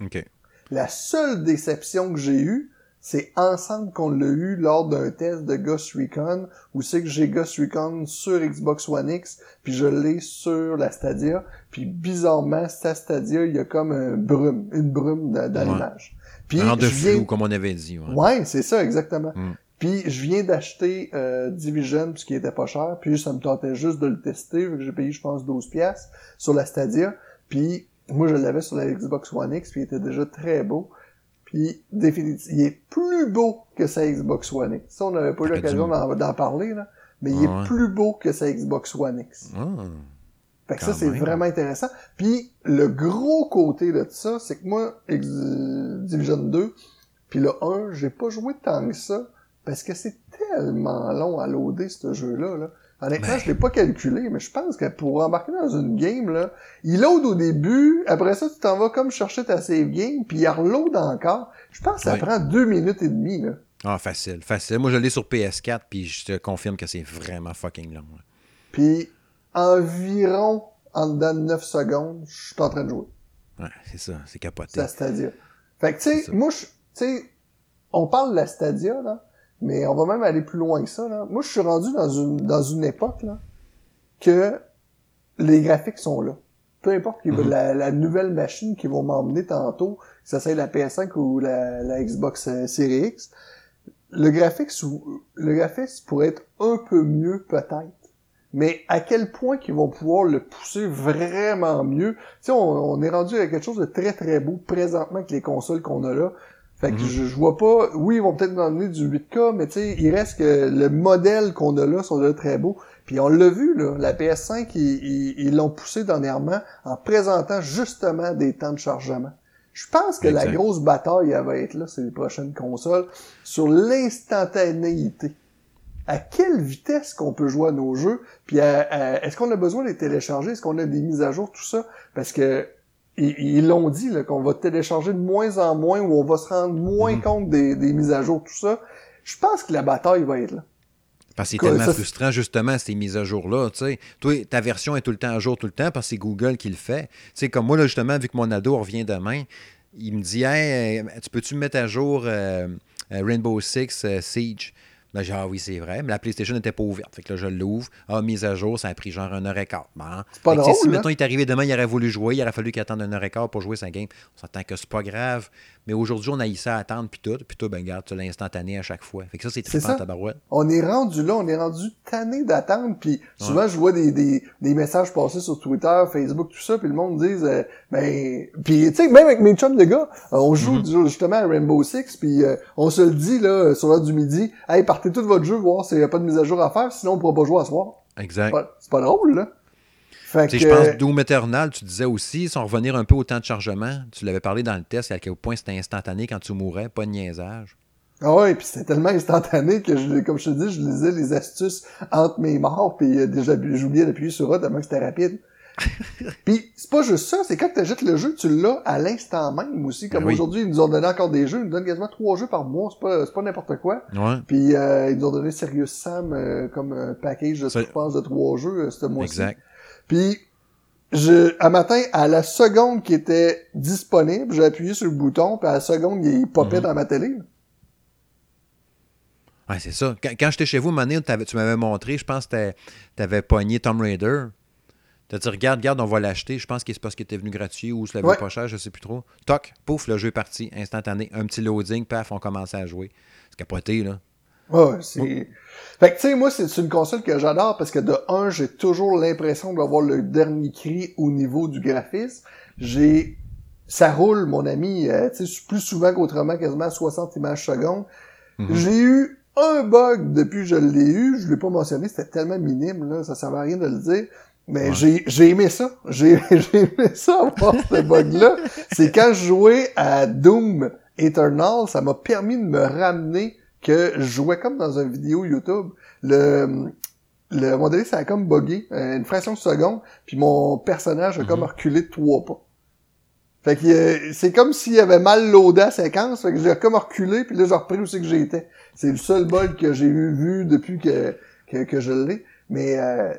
OK. La seule déception que j'ai eue, c'est ensemble qu'on l'a eu lors d'un test de Ghost Recon, où c'est que j'ai Ghost Recon sur Xbox One X, puis je l'ai sur la Stadia, puis bizarrement, sa Stadia, il y a comme un brume, une brume dans, l'image. Puis un de flou, comme on avait dit. Ouais, ouais c'est ça, exactement. Mm. Puis je viens d'acheter euh, Division, qui était pas cher, puis ça me tentait juste de le tester, vu que j'ai payé, je pense, 12 pièces sur la Stadia. Puis moi, je l'avais sur la Xbox One X, puis il était déjà très beau. Puis, définitivement, il est plus beau que sa Xbox One X. Ça, on n'avait pas eu l'occasion d'en parler, là. Mais il est plus beau que sa Xbox One X. Ah, fait que ça, c'est vraiment intéressant. Puis, le gros côté de ça, c'est que moi, Division 2, puis le 1, j'ai pas joué tant que ça. Parce que c'est tellement long à loader, ce jeu-là. Là. Honnêtement, ben. je l'ai pas calculé, mais je pense que pour embarquer dans une game, là, il load au début, après ça, tu t'en vas comme chercher ta save game, puis il reload encore. Je pense que ça prend deux minutes et demie, là. Ah, facile, facile. Moi, je l'ai sur PS4, puis je te confirme que c'est vraiment fucking long. Puis, environ, en dedans de 9 secondes, je suis en train de jouer. Ouais, c'est ça, c'est capoté. C'est la Stadia. Fait que, tu sais, moi, tu sais, on parle de la Stadia, là, mais on va même aller plus loin que ça. Là. Moi, je suis rendu dans une dans une époque là, que les graphiques sont là. Peu importe mm la, la, nouvelle machine qui vont m'emmener tantôt, que ça soit la PS5 ou la, la Xbox euh, Series X, le graphique le graphique pourrait être un peu mieux peut-être. Mais à quel point qu'ils vont pouvoir le pousser vraiment mieux? Tu sais, on, on, est rendu à quelque chose de très très beau présentement avec les consoles qu'on a là. Fait que mhm. je, vois pas. Oui, ils vont peut-être nous emmener du 8K, mais tu sais, il reste que le modèle qu'on a là sont là très beaux. Puis on l'a vu, là, la PS5, ils l'ont poussé dernièrement en présentant justement des temps de chargement. Je pense que la grosse bataille elle va être là, c'est les prochaines consoles, sur l'instantanéité. À quelle vitesse qu'on peut jouer à nos jeux, puis est-ce qu'on a besoin de les télécharger, est-ce qu'on a des mises à jour, tout ça, parce que ils l'ont dit qu'on va télécharger de moins en moins ou on va se rendre moins mhm. compte des, mises à jour, tout ça. Je pense que la bataille va être là. Parce que c'est tellement frustrant, justement, ces mises à jour-là. Toi, ta version est tout le temps à jour, tout le temps, parce que c'est Google qui le fait. sais, comme moi, là, justement, vu que mon ado revient demain, il me dit Hey, euh, tu peux-tu mettre à jour euh, euh, Rainbow Six Siege Là, j'ai ah oui, c'est vrai. Mais la PlayStation n'était pas ouverte. Fait que là, je l'ouvre. Ah, mise à jour, ça a pris genre un heure et quart. c'est pas drôle. Si, maintenant il est arrivé demain, il aurait voulu jouer, il aurait fallu qu'il attende un heure et quart pour jouer sa game. On s'entend que c'est pas grave. Mais aujourd'hui, on a eu ça à attendre, puis tout. Puis tout, ben, regarde, tu l'instantané à chaque fois. Fait que ça, c'est trippant, tabarouette. On est rendu là, on est rendu tanné d'attendre. Puis souvent, je vois des, des, des, messages passer sur Twitter, Facebook, tout ça, puis le monde dit, euh, ben... Puis, tu sais, même avec mes chums de gars, euh, on joue mm-hmm. justement à Rainbow Six, puis euh, on se le dit, là, sur l'heure du midi, « Hey, partez tout votre jeu, voir s'il n'y a pas de mise à jour à faire, sinon on pourra pas jouer à soir. » Exact. C'est pas, drôle, là. Fait que... Je pense Doom Eternal, tu disais aussi, sans revenir un peu au temps de chargement, tu l'avais parlé dans le test, à quel point c'était instantané quand tu mourais, pas de niaisage. Ah ouais, puis c'était tellement instantané que, je, comme je te dis, je lisais les astuces entre mes morts, puis euh, déjà j'oubliais d'appuyer sur A tellement que c'était rapide. puis c'est pas juste ça, c'est quand tu achètes le jeu, tu l'as à l'instant même aussi. Comme ben aujourd'hui, ils nous ont donné encore des jeux, ils nous donnent quasiment trois jeux par mois, c'est pas, pas n'importe quoi. Ouais. Puis euh, ils nous ont donné Serious Sam euh, comme un package de, je pense, de trois jeux euh, ce mois-ci. Exact. Puis je, un matin, à la seconde qui était disponible, j'ai appuyé sur le bouton, puis à la seconde, il popait mhm. dans ma télé. Ouais, c'est ça. Quand, j'étais chez vous, Mané, tu m'avais montré, je pense que tu avais pogné Tomb Raider. Tu as dit, regarde, regarde, on va l'acheter. Je pense que c'est parce qu'il était venu gratuit ou ça l'avait pas cher, je sais plus trop. Toc, pouf, le jeu est parti, instantané. Un petit loading, paf, on commençait à jouer. C'est capoté, là. Ouais, c'est. Fait que tu sais, moi, c'est une console que j'adore parce que de un, j'ai toujours l'impression d'avoir le dernier cri au niveau du graphisme. J'ai. Ça roule, mon ami, euh, tu sais, plus souvent qu'autrement, quasiment 60 images secondes. Mhm. J'ai eu un bug depuis que je l'ai eu, je l'ai pas mentionné, c'était tellement minime, là, ça servait à rien de le dire. Mais j'ai j'ai aimé ça. J'ai aimé ça avoir ce bug-là. C'est quand je jouais à Doom Eternal, ça m'a permis de me ramener que je jouais comme dans une vidéo YouTube. Le, le modèle, ça a comme bugué, euh, une fraction de seconde, puis mon personnage a comme mhm. reculé de trois pas. Fait que euh, c'est comme s'il avait mal loadé la séquence, fait que j'ai comme reculé, puis là j'ai repris où c'est que j'étais. C'est le seul bug que j'ai eu vu depuis que, que, que je l'ai. Mais euh,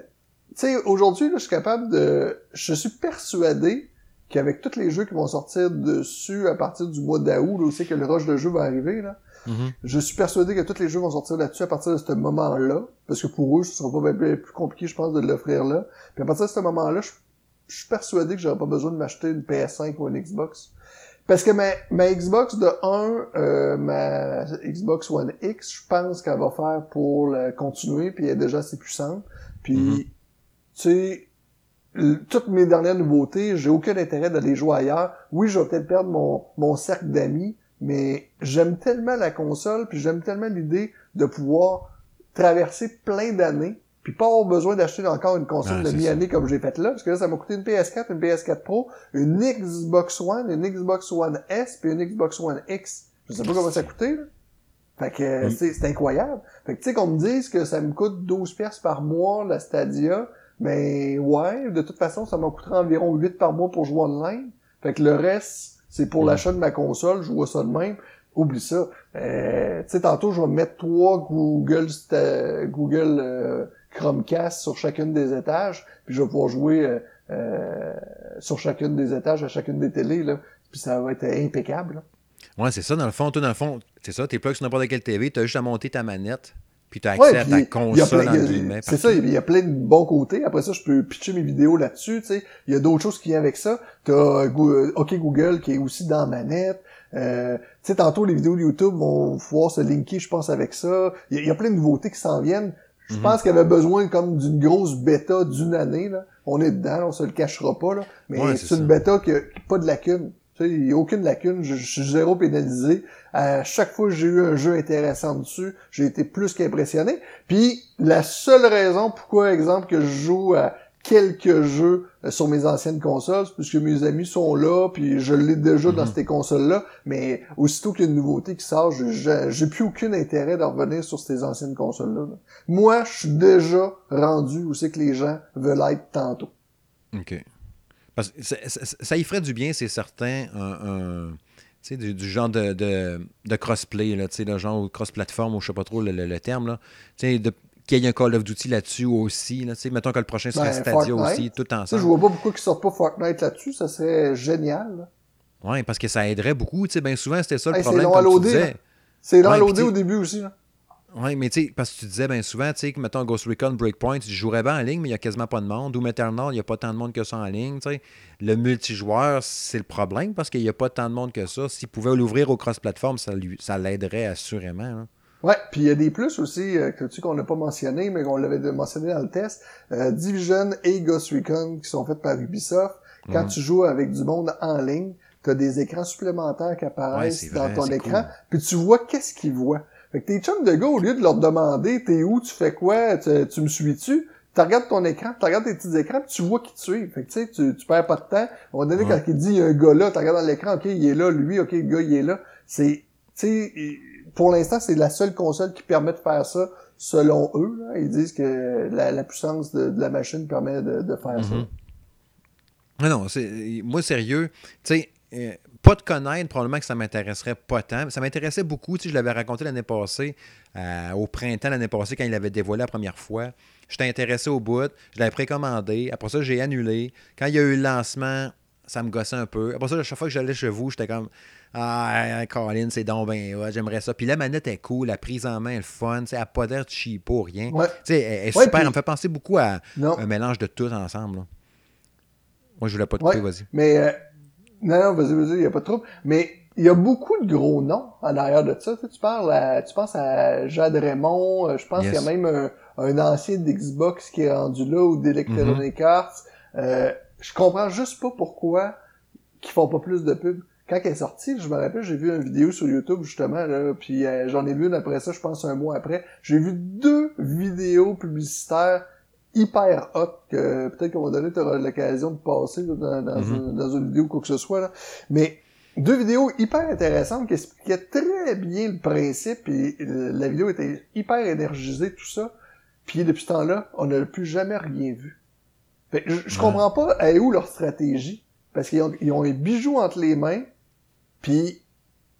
sais, aujourd'hui, je suis capable de. Je suis persuadé qu'avec tous les jeux qui vont sortir dessus à partir du mois d'août, là, aussi que le rush de jeu va arriver, là, Mm-hmm. Je suis persuadé que tous les jeux vont sortir là-dessus à partir de ce moment-là, parce que pour eux, ce sera pas bien plus compliqué, je pense, de l'offrir là. Puis à partir de ce moment-là, je, suis persuadé que j'aurai pas besoin de m'acheter une PS5 ou une Xbox. Parce que ma, ma Xbox de 1, euh, ma Xbox One X, je pense qu'elle va faire pour la continuer, puis elle est déjà assez puissante. Puis, mm-hmm. Tu sais, toutes mes dernières nouveautés, j'ai aucun intérêt d'aller jouer ailleurs. Oui, je vais peut-être perdre mon, mon cercle d'amis, mais j'aime tellement la console, puis j'aime tellement l'idée de pouvoir traverser plein d'années, puis pas avoir besoin d'acheter encore une console de mi-année comme j'ai fait là, parce que là, ça m'a coûté une PS4, une PS4 Pro, une Xbox One, une Xbox One S, puis une Xbox One X. Je sais pas comment ça a coûté, là. Fait que c'est incroyable. Fait que tu sais qu'on me dise que ça me coûte 12 pièces par mois la Stadia, mais ouais, de toute façon, ça m'a coûté environ 8 par mois pour jouer online. Fait que le reste, c'est pour l'achat de ma console, je vois ça de même. Oublie ça. Euh, tu sais, tantôt, je vais mettre trois Google, Google euh, Chromecast sur chacune des étages, puis je vais pouvoir jouer euh, euh, sur chacune des étages à chacune des télés, là. Puis ça va être impeccable. Ouais, c'est ça, dans le fond, toi, dans le fond, c'est ça, t'es plug sur n'importe quelle TV, t'as juste à monter ta manette, puis tu as accès à ta console C'est ça, il y a plein de bons côtés. Après ça, je peux pitcher mes vidéos là-dessus. Tu sais. Il y a d'autres choses qui viennent avec ça. Tu as euh, OK Google qui est aussi dans manette. Euh, tu sais, tantôt, les vidéos de YouTube vont pouvoir se linker, je pense, avec ça. Il y, a plein de nouveautés qui s'en viennent. Je mhm. pense qu'il y avait besoin comme d'une grosse bêta d'une année. Là. On est dedans, on se le cachera pas. Là. Mais c'est une bêta qui n'a pas de lacune. Il n'y a aucune lacune, je, suis zéro pénalisé. À chaque fois que j'ai eu un jeu intéressant dessus, j'ai été plus qu'impressionné. Puis la seule raison pourquoi, exemple, que je joue à quelques jeux euh, sur mes anciennes consoles, c'est parce que mes amis sont là, puis je l'ai déjà dans mhm. ces consoles-là, mais aussitôt qu'il y a une nouveauté qui sort, j'ai plus aucun intérêt de revenir sur ces anciennes consoles-là. Moi, je suis déjà rendu où c'est que les gens veulent être tantôt. OK. Parce que ça, y ferait du bien, c'est certain, un, du, du, genre de, de, de crossplay, là, le genre cross-platform, ou je sais pas trop le, terme, là, de, qu'il y ait un Call of Duty là-dessus aussi. Là, mettons que le prochain serait ben, Stadia aussi, tout ensemble. Je vois pas pourquoi qu'ils sortent pas Fortnite là-dessus, ça serait génial. Oui, parce que ça aiderait beaucoup. Bien souvent, c'était ça le problème. C'est long à loader au début aussi. Là. Oui, mais tu sais, parce que tu disais bien souvent, tu sais, que mettons Ghost Recon Breakpoint, tu jouerais bien en ligne, mais il n'y a quasiment pas de monde. Ou Eternal, il n'y a pas tant de monde que ça en ligne. tu sais. Le multijoueur, c'est le problème parce qu'il n'y a pas tant de monde que ça. S'il pouvait l'ouvrir au cross-platform, ça, ça l'aiderait assurément. Hein. Ouais, puis il y a des plus aussi euh, que tu qu'on n'a pas mentionné, mais qu'on l'avait mentionné dans le test. Euh, Division et Ghost Recon qui sont faits par Ubisoft. Quand tu joues avec du monde en ligne, tu as des écrans supplémentaires qui apparaissent dans ton écran, puis tu vois qu'est-ce qu'ils voient. Fait que tes chums de gars, au lieu de leur demander t'es où, tu fais quoi, tu, me suis-tu, tu regardes ton écran, tu regardes tes petits écrans, tu vois qui tu es. Fait que tu sais, tu perds pas de temps. On va donner quand il dit il y a un gars là, tu regardes dans l'écran, ok, il est là, lui, ok, le gars, il est là. C'est, tu sais, pour l'instant, c'est la seule console qui permet de faire ça selon eux. Ils disent que la, puissance de, la machine permet de, faire ça. Non, non, c'est, moi, sérieux, tu sais, euh, pas de connaître, probablement que ça m'intéresserait pas tant. Ça m'intéressait beaucoup. Tu sais, je l'avais raconté l'année passée, euh, au printemps l'année passée, quand il l'avait dévoilé la première fois. J'étais intéressé au bout. Je l'avais précommandé. Après ça, j'ai annulé. Quand il y a eu le lancement, ça me gossait un peu. Après ça, à chaque fois que j'allais chez vous, j'étais comme Ah, Colin, c'est donc ben, ouais, j'aimerais ça. Puis la manette est cool, la prise en main est fun. Elle n'a pas d'air cheap ou rien. Tu sais, elle est super. Elle me fait penser beaucoup à un mélange de tout ensemble. Moi, je voulais pas te couper, vas-y. Mais. Euh, non, non, vas-y, vas-y, il n'y a pas de trouble. Mais il y a beaucoup de gros noms en arrière de ça. Tu, parles tu penses à Jade Raymond, euh, je pense qu'il y a même un, ancien d'Xbox qui est rendu là ou d'Electronic mm-hmm. Arts. Euh, je comprends juste pas pourquoi qu'ils font pas plus de pubs. Quand elle est sortie, je me rappelle, j'ai vu une vidéo sur YouTube justement, là, puis euh, j'en ai vu une après ça, je pense un mois après. J'ai vu deux vidéos publicitaires hyper hot que peut-être qu'on va donner l'occasion de passer dans, mm-hmm. dans, une, vidéo ou quoi que ce soit. Là. Mais deux vidéos hyper intéressantes qui expliquaient très bien le principe et la vidéo était hyper énergisée, tout ça. Puis depuis ce temps-là, on n'a plus jamais rien vu. Fait, je, je comprends pas à où leur stratégie? Parce qu'ils ont, ils ont un bijou entre les mains, puis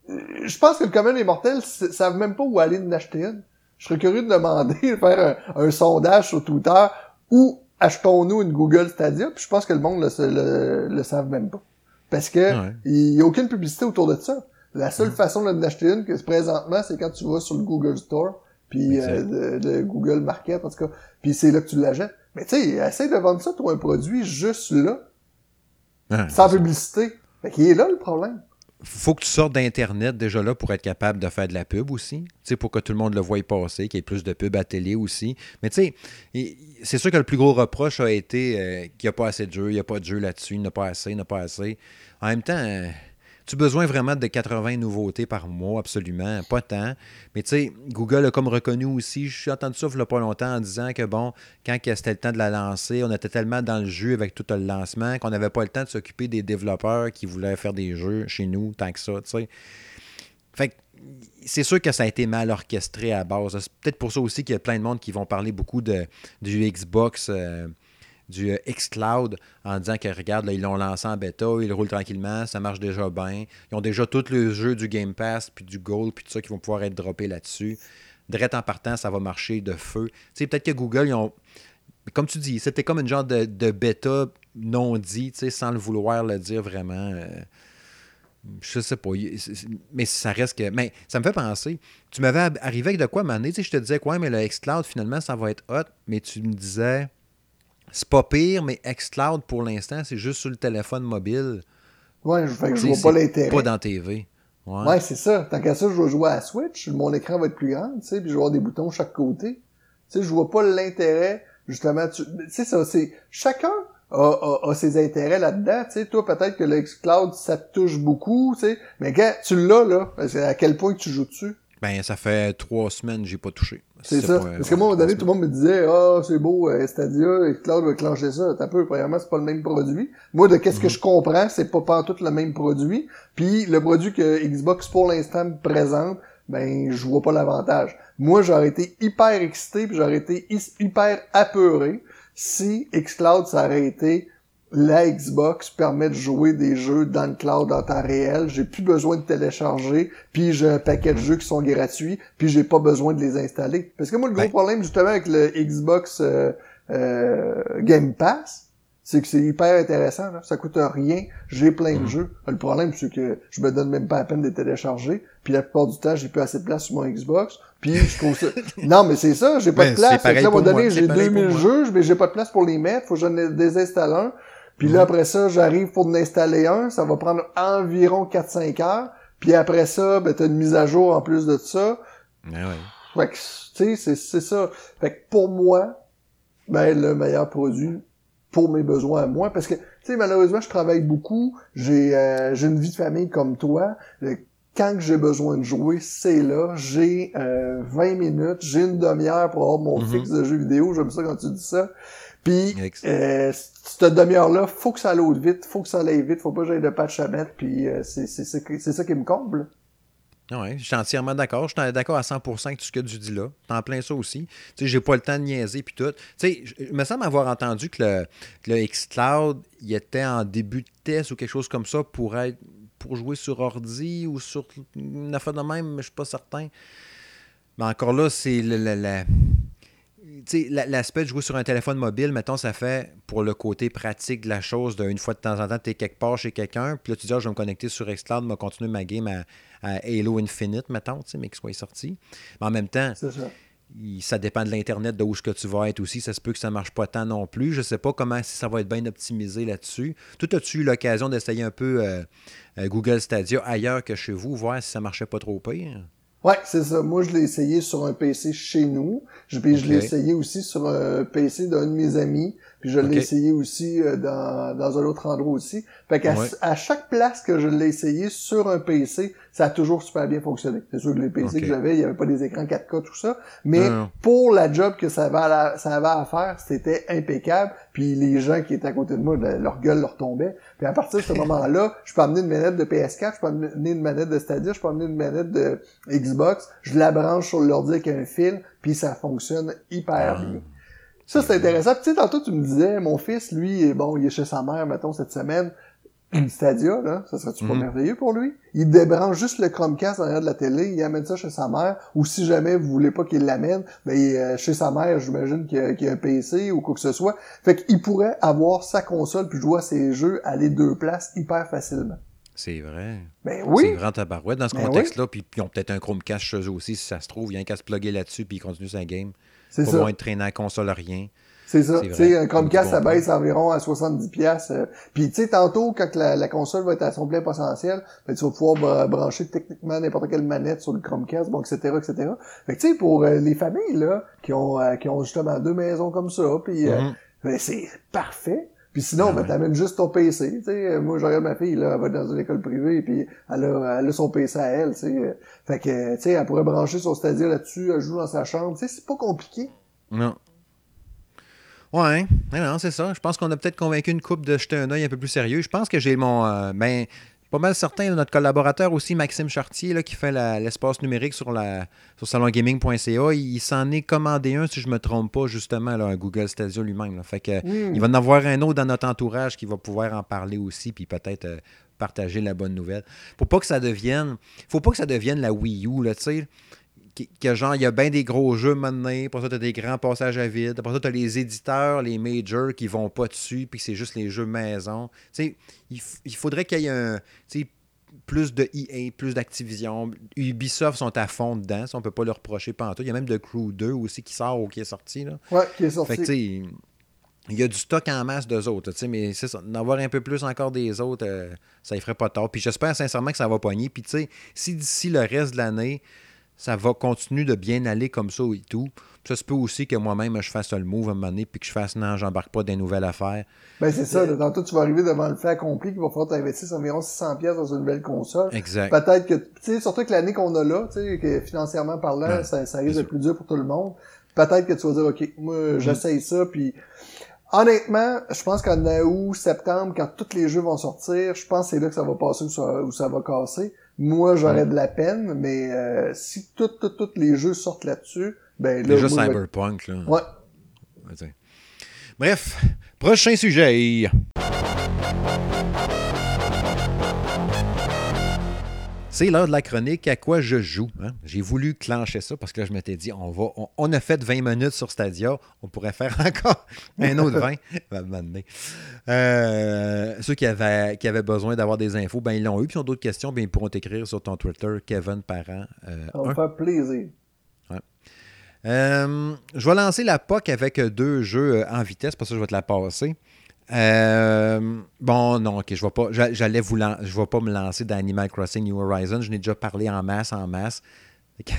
euh, je pense que le commun des mortels savent même pas où aller de acheter une. Je serais curieux de demander, de faire un, sondage sur Twitter où achetons-nous une Google Stadia, puis je pense que le monde le, le, savent même pas. Parce que il y a aucune publicité autour de ça. La seule façon de l'acheter une, que présentement, c'est quand tu vas sur le Google Store, puis euh, le, Google Market, en tout cas, puis c'est là que tu l'achètes. Mais tu sais, essaye de vendre ça pour un produit juste là, sans publicité. Fait qu'il est là le problème faut que tu sortes d'Internet déjà là pour être capable de faire de la pub aussi. Tu pour que tout le monde le voie passer, qu'il y ait plus de pub à télé aussi. Mais tu sais, c'est sûr que le plus gros reproche a été euh, qu'il n'y a pas assez de jeux, il n'y a pas de jeux là-dessus, il n'y a pas assez, il n'y a pas assez. En même temps, euh, tu besoin vraiment de 80 nouveautés par mois, absolument, pas tant. Mais tu sais, Google a comme reconnu aussi, je suis entendu ça il n'y a pas longtemps en disant que bon, quand c'était le temps de la lancer, on était tellement dans le jeu avec tout le lancement qu'on n'avait pas le temps de s'occuper des développeurs qui voulaient faire des jeux chez nous, tant que ça, tu sais. Fait que c'est sûr que ça a été mal orchestré à base. C'est peut-être pour ça aussi qu'il y a plein de monde qui vont parler beaucoup de, du Xbox, euh, du euh, Xcloud, en disant que regarde, là, ils l'ont lancé en bêta, ils roulent tranquillement, ça marche déjà bien. Ils ont déjà tous les jeux du Game Pass, puis du Gold, puis tout ça qui vont pouvoir être droppés là-dessus. Direct en partant, ça va marcher de feu. Tu sais, peut-être que Google, ils ont. Comme tu dis, c'était comme une genre de, bêta non dit, tu sans le vouloir le dire vraiment. Euh, je sais pas. Mais ça reste que. Mais ça me fait penser. Tu m'avais arrivé avec de quoi, sais, je te disais quoi, mais le Xcloud, finalement, ça va être hot. Mais tu me disais. C'est pas pire, mais Xcloud, pour l'instant, c'est juste sur le téléphone mobile. Ouais, je, je vois pas l'intérêt. Pas dans TV. Ouais, ouais c'est ça. Tant qu'à ça, je vais jouer à Switch. Mon écran va être plus grand, tu sais, puis je vais avoir des boutons de chaque côté. Tu sais, je vois pas l'intérêt, justement. Tu sais, ça, c'est. Chacun a, ses intérêts là-dedans. Tu sais, toi, peut-être que le Xcloud, ça te touche beaucoup, tu sais. Mais quand tu l'as, là, à quel point tu joues dessus? Ben, ça fait trois semaines que j'ai pas touché. C'est ça. Parce que moi, à un moment donné, tout le monde me disait, ah, oh, c'est beau, euh, Stadia, Xcloud va clencher ça. T'as peu, premièrement, c'est pas le même produit. Moi, de qu'est-ce que mhm. je comprends, c'est pas pas tout le même produit. Puis, le produit que Xbox, pour l'instant, me présente, ben, je vois pas l'avantage. Moi, j'aurais été hyper excité, puis j'aurais été hyper apeuré si xCloud ça aurait été la Xbox permet de jouer des jeux dans le cloud en temps réel, j'ai plus besoin de télécharger, puis j'ai un paquet de jeux qui sont gratuits, puis j'ai pas besoin de les installer. Parce que moi le gros problème justement avec le Xbox euh, euh, Game Pass, c'est que c'est hyper intéressant, là. ça coûte rien, j'ai plein de mm. jeux. Le problème c'est que je me donne même pas la peine de les télécharger, puis la plupart du temps j'ai plus assez de place sur mon Xbox, puis je trouve ça... non, mais c'est ça, j'ai pas de place. Que là, à un moment donné, j'ai 2000 jeux, mais j'ai pas de place pour les mettre, faut que j'en désinstalle un. Puis là, après ça, j'arrive pour en installer un, ça va prendre environ 4-5 heures. Puis après ça, ben, t'as une mise à jour en plus de ça. Ben ouais. Fait que, tu sais, c'est ça. Fait que pour moi, ben, le meilleur produit pour mes besoins à moi, parce que, tu sais, malheureusement, je travaille beaucoup, j'ai euh, j'ai une vie de famille comme toi quand j'ai besoin de jouer, c'est là. J'ai euh, 20 minutes, j'ai une demi-heure pour avoir mon mhm. fixe de jeux vidéo. J'aime ça quand tu dis ça. Puis, euh, cette demi-heure-là, faut que ça aille vite, faut que ça aille vite, faut pas que j'aille de patch à mettre, puis euh, c'est ça qui me comble. Oui, je suis entièrement d'accord. Je suis d'accord à 100% avec tout ce que tu dis là. T'en plein ça aussi. Tu sais, j'ai pas le temps de niaiser puis tout. Tu sais, je me semble avoir entendu que le, que le xCloud, il était en début de test ou quelque chose comme ça pour être pour jouer sur ordi ou sur une affaire de même, mais je suis pas certain. Mais encore là, c'est l'aspect de jouer sur un téléphone mobile, mettons, ça fait pour le côté pratique de la chose, d'une fois de temps en temps, tu es quelque part chez quelqu'un, puis là, tu dis, ah, je vais me connecter sur Xcloud, me continuer ma game à, Halo Infinite, mettons, mais qu'il soit sorti. Mais en même temps, ça ça dépend de l'Internet, de où ce que tu vas être aussi. Ça se peut que ça ne marche pas tant non plus. Je ne sais pas comment si ça va être bien optimisé là-dessus. Tout as-tu eu l'occasion d'essayer un peu euh, euh, Google Stadia ailleurs que chez vous, voir si ça marchait pas trop pire? Ouais, c'est ça. Moi, je l'ai essayé sur un PC chez nous. Je, je l'ai essayé aussi sur un PC d'un de mes amis. Puis je l'ai essayé aussi euh, dans, dans un autre endroit aussi. Fait qu'à à chaque place que je l'ai essayé sur un PC, ça a toujours super bien fonctionné. C'est sûr que les PC que j'avais, il n'y avait pas des écrans 4K, tout ça. Mais pour la job que ça avait, ça avait à faire, c'était impeccable. Puis les gens qui étaient à côté de moi, leur gueule leur tombait. Puis à partir de ce moment-là, je peux amener une manette de PS4, je peux amener une manette de Stadia, je peux amener une manette de Xbox, je la branche sur l'ordi avec un fil, puis ça fonctionne hyper ah. bien. Ça, c'est intéressant. tu sais, tantôt, tu me disais, mon fils, lui, bon, il est chez sa mère, mettons, cette semaine. Une Stadia, là, ça serait-tu pas mhm. merveilleux pour lui? Il débranche juste le Chromecast derrière de la télé, il amène ça chez sa mère, ou si jamais vous voulez pas qu'il l'amène, ben, euh, chez sa mère, j'imagine qu'il y, a un PC ou quoi que ce soit. Fait qu'il pourrait avoir sa console puis jouer à ses jeux à les deux places hyper facilement. C'est vrai. Ben oui. C'est grand tabarouette dans ce ben contexte-là. Puis ils ont peut-être un Chromecast chez eux aussi, si ça se trouve. Il y a un qu'à se plugger là-dessus, puis il continue sa game. C'est ça. Pour être traîné à console rien. C'est ça. Tu sais, Chromecast, ça baisse environ à 70 pièces. Euh. Puis tu sais, tantôt, quand la, console va être à son plein potentiel, ben, tu vas pouvoir brancher techniquement n'importe quelle manette sur le Chromecast, bon, etc., etc. Fait que tu sais, pour euh, les familles là, qui ont euh, qui ont justement deux maisons comme ça, puis mm-hmm. ben, c'est parfait. Puis sinon, ah ben, t'amènes juste ton PC. Tu sais, moi, je regarde ma fille, là, elle va dans une école privée, puis elle a, elle a son PC à elle. Tu sais. Fait que, tu sais, elle pourrait brancher son Stadia là-dessus, elle joue dans sa chambre. Sais, c'est pas compliqué. Non. Ouais, non, c'est ça. Je pense qu'on a peut-être convaincu une couple de jeter un œil un peu plus sérieux. Je pense que j'ai mon. Euh, ben, pas mal certain, notre collaborateur aussi, Maxime Chartier, là, qui fait l'espace numérique sur, la, sur salongaming.ca, il, s'en est commandé un, si je ne me trompe pas, justement, là, un Google Stadia lui-même. Fait que, hmm. Il va en avoir un autre dans notre entourage qui va pouvoir en parler aussi, puis peut-être euh, partager la bonne nouvelle. Faut pas que ça devienne. Faut pas que ça devienne la Wii U, là, tu sais que genre, il y a bien des gros jeux maintenant, pour ça, tu as des grands passages à vide. Pour ça, tu as les éditeurs, les majors qui vont pas dessus, puis c'est juste les jeux maison. Tu il, il faudrait qu'il y ait un, plus de EA, plus d'Activision. Ubisoft sont à fond dedans, ça, on peut pas leur reprocher tout. Il y a même de Crew 2 aussi qui sort ou qui est sorti. Là. Ouais, qui est sorti. Fait que, il y a du stock en masse d'eux autres, mais c'est ça, d'en avoir un peu plus encore des autres, euh, ça y ferait pas tort. Puis j'espère sincèrement que ça va pogner. Puis tu sais, si d'ici le reste de l'année, ça va continuer de bien aller comme ça et tout. ça se peut aussi que moi-même, je fasse le move à un moment donné, puis que je fasse non, j'embarque pas des nouvelles affaires. Ben, c'est ça. Euh, tantôt, tu vas arriver devant le fait accompli qu'il va falloir t'investir environ 600 pièces dans une nouvelle console. Exact. Peut-être que, tu sais, surtout que l'année qu'on a là, tu sais, que financièrement parlant, ça, ça risque d'être plus dur pour tout le monde. Peut-être que tu vas dire, OK, moi, mm. j'essaye ça, puis honnêtement, je pense qu'en août, septembre, quand tous les jeux vont sortir, je pense que c'est là que ça va passer ou ça, ça va casser. Moi, j'aurais de la peine, mais euh, si tous les jeux sortent là-dessus, ben là... Déjà Cyberpunk, là. Ouais. Bref, prochain sujet. C'est l'heure de la chronique à quoi je joue. Hein? J'ai voulu clencher ça parce que là, je m'étais dit, on va, on, a fait 20 minutes sur Stadia, on pourrait faire encore un autre 20. euh, ceux qui avaient, qui avaient besoin d'avoir des infos, ben, ils l'ont eu. Puis, ils ont d'autres questions, ben, ils pourront t'écrire sur ton Twitter, Kevin Parent. Euh, ça va faire plaisir. Euh, je vais lancer la POC avec deux jeux euh, en vitesse, parce que je vais te la passer. Euh, bon, non, ok, je vais pas. J'allais vous je vais pas me lancer dans Animal Crossing New Horizons. Je n'ai déjà parlé en masse, en masse.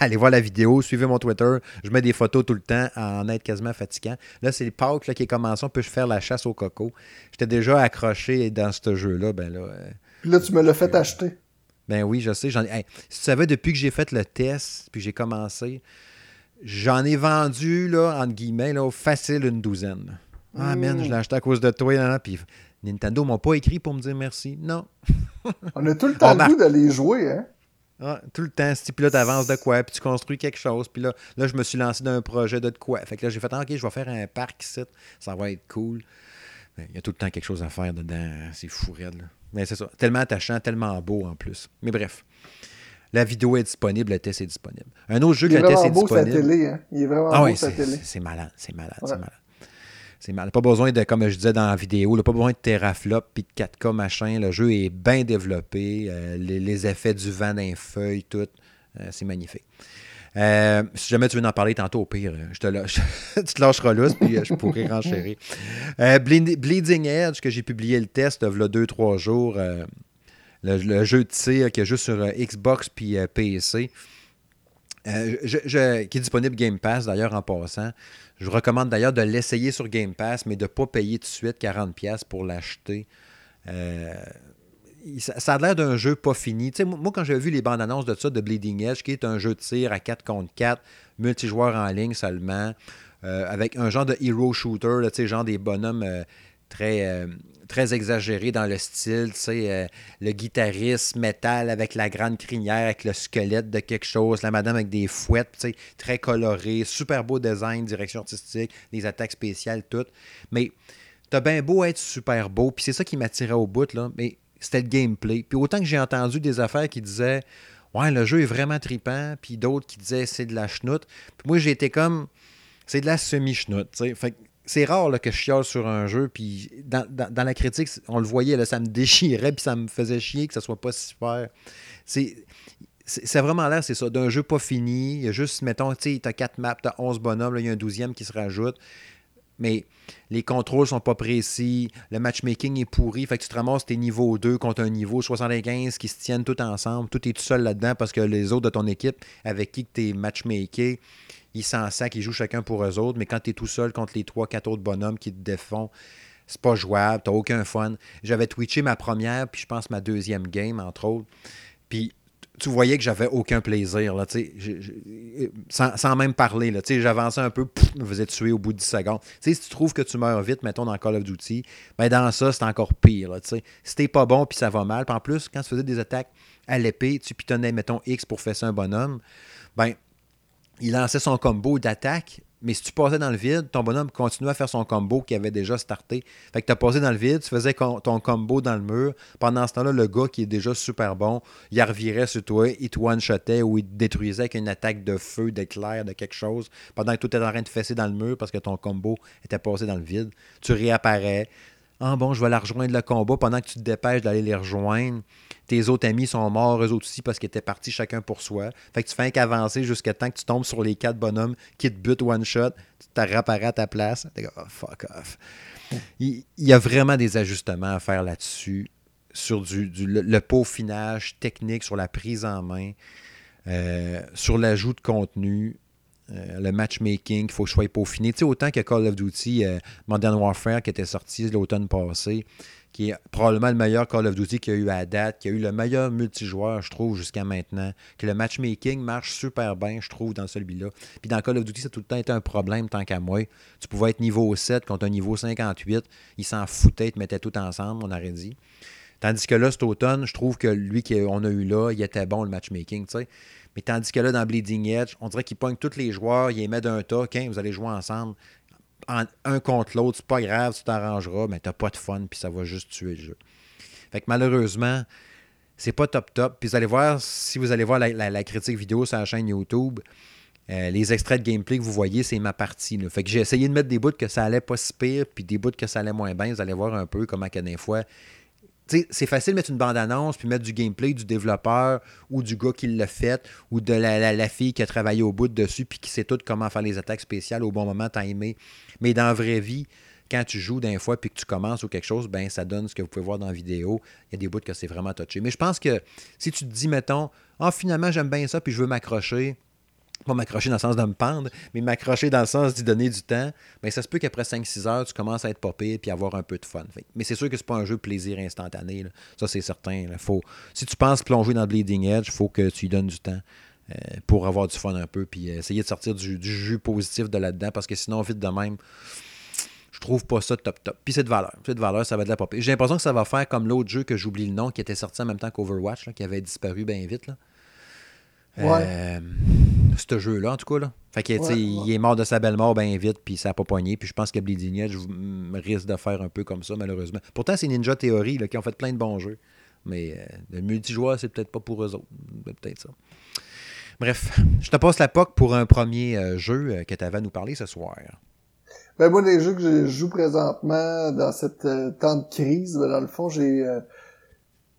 Allez voir la vidéo, suivez mon Twitter. Je mets des photos tout le temps en être quasiment fatigant. Là, c'est le Pâques qui est commencé. On peut faire la chasse au coco. J'étais déjà accroché dans ce jeu-là. Ben là, euh, là, tu me l'as fait acheter. Ben oui, je sais. J'en si tu savais, depuis que j'ai fait le test, puis j'ai commencé, j'en ai vendu, là, entre guillemets, là, facile une douzaine. Ah, man, je l'ai acheté à cause de toi. Là, puis Nintendo m'a pas écrit pour me dire merci. Non. On a tout le temps le goût de les jouer, hein? Ah, tout le temps, si puis là, tu avances de quoi, puis tu construis quelque chose, puis là, là, je me suis lancé dans un projet de quoi. Fait que là, j'ai fait, ah, OK, je vais faire un parc ici, ça va être cool. Il y a tout le temps quelque chose à faire dedans, c'est fou raide. Mais c'est ça, tellement attachant, tellement beau en plus. Mais bref, la vidéo est disponible, le test est disponible. Un autre jeu que le test est disponible. Télé, hein? Il est vraiment ah, beau sa télé. C'est malade, c'est malade, c'est malade. C'est mal. Pas besoin de, comme je disais dans la vidéo, là, pas besoin de teraflop puis de 4K machin. Le jeu est bien développé. Euh, les, effets du vent d'un feuille, tout. Euh, c'est magnifique. Euh, si jamais tu veux en parler tantôt, au pire, je te lâche. tu te lâcheras là, puis je pourrais renchérir. Bleeding Edge, que j'ai publié le test il y a 2-3 jours. Le, jeu de tir qui est juste sur Xbox puis PC. qui est disponible Game Pass d'ailleurs en passant. Je vous recommande d'ailleurs de l'essayer sur Game Pass, mais de ne pas payer tout de suite 40$ pour l'acheter. Euh, ça a l'air d'un jeu pas fini. moi, quand j'ai vu les bandes annonces de ça, de Bleeding Edge, qui est un jeu de tir à 4 contre 4, multijoueur en ligne seulement, euh, avec un genre de hero shooter, genre des bonhommes euh, très, très exagérés dans le style, le guitariste métal avec la grande crinière, avec le squelette de quelque chose, la madame avec des fouettes, très coloré, super beau design, direction artistique, des attaques spéciales, tout. Mais t'as bien beau être super beau, puis c'est ça qui m'attirait au bout, là, mais c'était le gameplay. Puis autant que j'ai entendu des affaires qui disaient Ouais, le jeu est vraiment tripant, puis d'autres qui disaient c'est de la chenoute. Puis moi, j'étais comme c'est de la semi-chenoute. Fait c'est rare là, que je chiale sur un jeu, puis dans, la critique, on le voyait, là, ça me déchirait, puis ça me faisait chier que ça soit pas super. C'est. Vraiment l'air, c'est ça, d'un jeu pas fini. Il y a juste, mettons, tu sais, t'as 4 maps, t'as 11 bonhommes, il y a un 12e qui se rajoute. Mais les contrôles sont pas précis, le matchmaking est pourri, fait que tu te ramasses tes niveaux 2 contre un niveau 75 qui se tiennent tout ensemble. Tout est tout seul là-dedans parce que les autres de ton équipe avec qui tu es matchmaké, ils s'en sac, ils jouent chacun pour eux autres, mais quand tu es tout seul contre les trois, quatre autres bonhommes qui te défont, c'est pas jouable, t'as aucun fun. J'avais twitché ma première, puis je pense ma deuxième game, entre autres. Puis tu voyais que j'avais aucun plaisir, là, sans, sans, même parler. J'avançais un peu, pouf, me faisais tuer au bout de 10 secondes. si tu trouves que tu meurs vite, mettons, dans Call of Duty, ben dans ça, c'est encore pire. Là, si t'es pas bon puis ça va mal, en plus, quand tu faisais des attaques à l'épée, tu pitonnais, mettons, X pour faire un bonhomme, ben, il lançait son combo d'attaque, mais si tu passais dans le vide, ton bonhomme continuait à faire son combo qui avait déjà starté. Fait que tu as passé dans le vide, tu faisais ton combo dans le mur. Pendant ce temps-là, le gars qui est déjà super bon, il revirait sur toi, il te one-shotait ou il te détruisait avec une attaque de feu, d'éclair, de quelque chose. Pendant que tout était en train de fesser dans le mur parce que ton combo était passé dans le vide. Tu réapparais. Ah bon, je vais la rejoindre le combat pendant que tu te dépêches d'aller les rejoindre. Tes autres amis sont morts, eux autres aussi, parce qu'ils étaient partis chacun pour soi. Fait que tu fais qu'avancer jusqu'à temps que tu tombes sur les quatre bonhommes qui te butent one shot, tu te à ta place. T'es oh, fuck off. Il, y a vraiment des ajustements à faire là-dessus, sur le, peaufinage technique, sur la prise en main, euh, sur l'ajout de contenu. Euh, le matchmaking, il faut que je sois peaufiné. Tu sais, autant que Call of Duty euh, Modern Warfare qui était sorti l'automne passé, qui est probablement le meilleur Call of Duty qu'il y a eu à date, qui a eu le meilleur multijoueur, je trouve, jusqu'à maintenant, que le matchmaking marche super bien, je trouve, dans celui-là. Puis dans Call of Duty, ça a tout le temps été un problème tant qu'à moi. Tu pouvais être niveau 7 contre un niveau 58, ils s'en foutaient, ils te mettaient tout ensemble, on aurait dit. Tandis que là, cet automne, je trouve que lui qu'on a eu là, il était bon le matchmaking, tu sais. Mais tandis que là, dans Bleeding Edge, on dirait qu'il pogne tous les joueurs, il les met d'un tas, vous allez jouer ensemble. un contre l'autre, c'est pas grave, tu t'arrangeras, mais t'as pas de fun, puis ça va juste tuer le jeu. Fait que malheureusement, c'est pas top top. Puis vous allez voir, si vous allez voir la, critique vidéo sur la chaîne YouTube, euh, les extraits de gameplay que vous voyez, c'est ma partie. Fait que j'ai essayé de mettre des bouts que ça allait pas si pire, puis des bouts que ça allait moins bien. Vous allez voir un peu comment à des fois, c'est facile de mettre une bande-annonce puis mettre du gameplay du développeur ou du gars qui l'a fait ou de la, fille qui a travaillé au bout dessus puis qui sait tout comment faire les attaques spéciales au bon moment, t'as aimé. Mais dans la vraie vie, quand tu joues d'un fois puis que tu commences ou quelque chose, ben ça donne ce que vous pouvez voir dans la vidéo. Il y a des bouts que c'est vraiment touché. Mais je pense que si tu te dis, mettons, ah, finalement, j'aime bien ça puis je veux m'accrocher, pas m'accrocher dans le sens de me pendre, mais m'accrocher dans le sens d'y donner du temps, mais ça se peut qu'après 5-6 heures, tu commences à être popé et avoir un peu de fun. mais c'est sûr que c'est pas un jeu plaisir instantané. Ça, c'est certain. Si tu penses plonger dans Bleeding Edge, il faut que tu y donnes du temps. Euh, pour avoir du fun un peu, puis essayer de sortir du, jus positif de là-dedans, parce que sinon, vite de même, je trouve pas ça top top. Puis c'est de valeur. C'est de valeur, ça va de la popée. J'ai l'impression que ça va faire comme l'autre jeu que j'oublie le nom, qui était sorti en même temps qu'Overwatch, qui avait disparu bien vite. Ouais. Euh, ce jeu-là, en tout cas. Là. Fait que, il est mort de sa belle mort bien vite, puis ça n'a pas poigné. Puis je pense que Bleeding Edge risque de faire un peu comme ça, malheureusement. Pourtant, c'est Ninja Theory là, qui ont fait plein de bons jeux. Mais euh, le multijoueur, c'est peut-être pas pour eux autres. Peut-être ça. Bref, je te passe la POC pour un premier euh, jeu que tu avais à nous parler ce soir. Ben moi, les jeux que je joue présentement dans cette temps de crise, ben, dans le fond, j'ai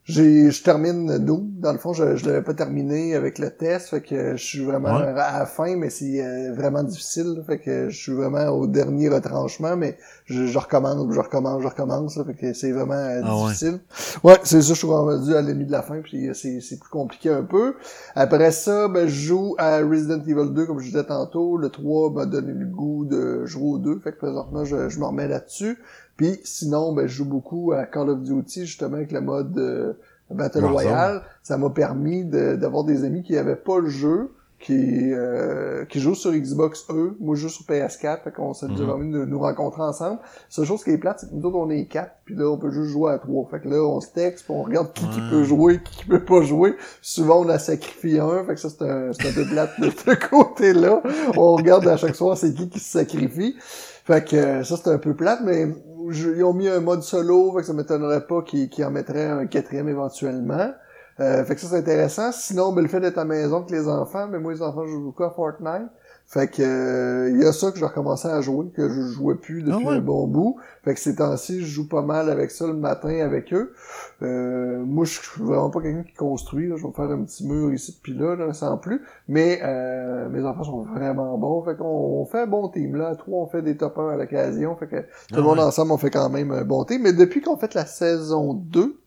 j'ai, je termine d'où? Dans le fond, je, je l'avais pas terminé avec le test, fait que je suis vraiment à la fin, mais c'est euh, vraiment difficile, fait que je suis vraiment au dernier retranchement, mais je, je recommence, je recommence, je recommence, fait que c'est vraiment euh, ah difficile. Ouais, c'est ça, je suis rendu à l'ennemi de la fin, puis euh, c'est, c'est plus compliqué un peu. Après ça, ben, je joue à Resident Evil 2, comme je disais tantôt. Le 3 m'a donné le goût de jouer au 2, fait que présentement, je, je me remets là-dessus. Puis sinon, ben, je joue beaucoup à Call of Duty, justement, avec le mode euh, Battle Royale. Ça m'a permis d'avoir des amis qui n'avaient pas le jeu, qui, euh, qui jouent sur Xbox eux, moi je joue sur PS4, fait qu'on s'est mm -hmm. de nous rencontrer ensemble. La chose qui est plate, c'est que nous autres on est quatre, puis là on peut juste jouer à trois. Fait que là on se texte, puis on regarde qui, qui peut jouer, qui, qui peut pas jouer. Souvent on a sacrifié un, fait que ça c'est un, un peu plate de ce côté-là. On regarde à chaque soir c'est qui qui se sacrifie. Fait que ça c'est un peu plate, mais ils ont mis un mode solo, fait que ça m'étonnerait pas qu'ils en mettraient un quatrième éventuellement. Euh, fait que ça c'est intéressant. Sinon, ben, le fait d'être à la maison avec les enfants, mais ben, moi les enfants jouent beaucoup à Fortnite. Fait que euh, il y a ça que j'ai recommencé à jouer, que je jouais plus depuis ah un bon bout. Fait que ces temps-ci, je joue pas mal avec ça le matin avec eux. Euh, moi, je suis vraiment pas quelqu'un qui construit. Je vais faire un petit mur ici puis là, là, sans plus. Mais euh, mes enfants sont vraiment bons. Fait qu'on fait un bon team là. Trois, on fait des top 1 à l'occasion. Fait que tout le ah monde ensemble, on fait quand même un bon team. Mais depuis qu'on fait la saison 2,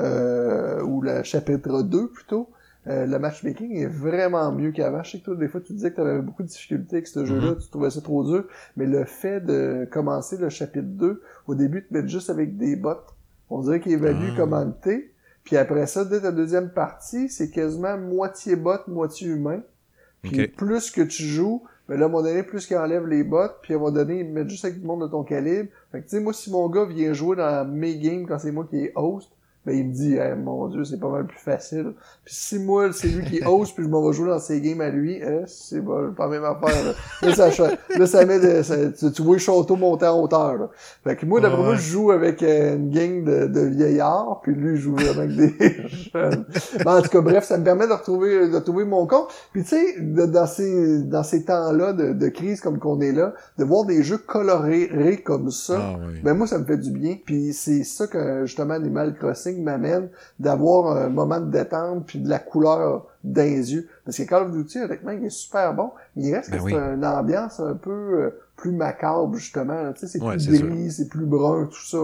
euh, ou le chapitre 2 plutôt, euh, le matchmaking est vraiment mieux qu'avant. Je sais que toi, des fois, tu disais que tu avais beaucoup de difficultés avec ce jeu-là, mm-hmm. tu trouvais ça trop dur, mais le fait de commencer le chapitre 2, au début, tu mets juste avec des bots, on dirait qu'il évalue ah. comment t'es, Puis après ça, dès ta deuxième partie, c'est quasiment moitié bot, moitié humain. Puis plus que tu joues, mais là, à un moment donné, plus qu'il enlève les bottes, puis à un moment donné, il met juste avec du monde de ton calibre. Fait que, tu sais, moi, si mon gars vient jouer dans mes games quand c'est moi qui est host, ben, il me dit, mon Dieu, c'est pas mal plus facile. Puis si moi, c'est lui qui ose, puis je m'en vais jouer dans ses games à lui, eh, c'est pas, pas la même affaire. Là, là ça, là, ça met de, ça, tu, vois le château monter en hauteur. Là. Fait que moi, d'après moi, je joue avec euh, une gang de, de vieillards, puis lui, je joue avec des jeunes. en tout cas, bref, ça me permet de retrouver, de trouver mon compte. Puis tu sais, dans ces, dans ces temps-là de, de crise comme qu'on est là, de voir des jeux colorés comme ça, ah, ben moi, ça me fait du bien. Puis c'est ça que, justement, Animal Crossing m'amène d'avoir un moment de détente puis de la couleur dans les yeux. Parce que Call of Duty, honnêtement, il est super bon. Mais il reste ben que c'est une ambiance un peu euh, plus macabre, justement. Tu sais, c'est plus gris, c'est plus brun, tout ça.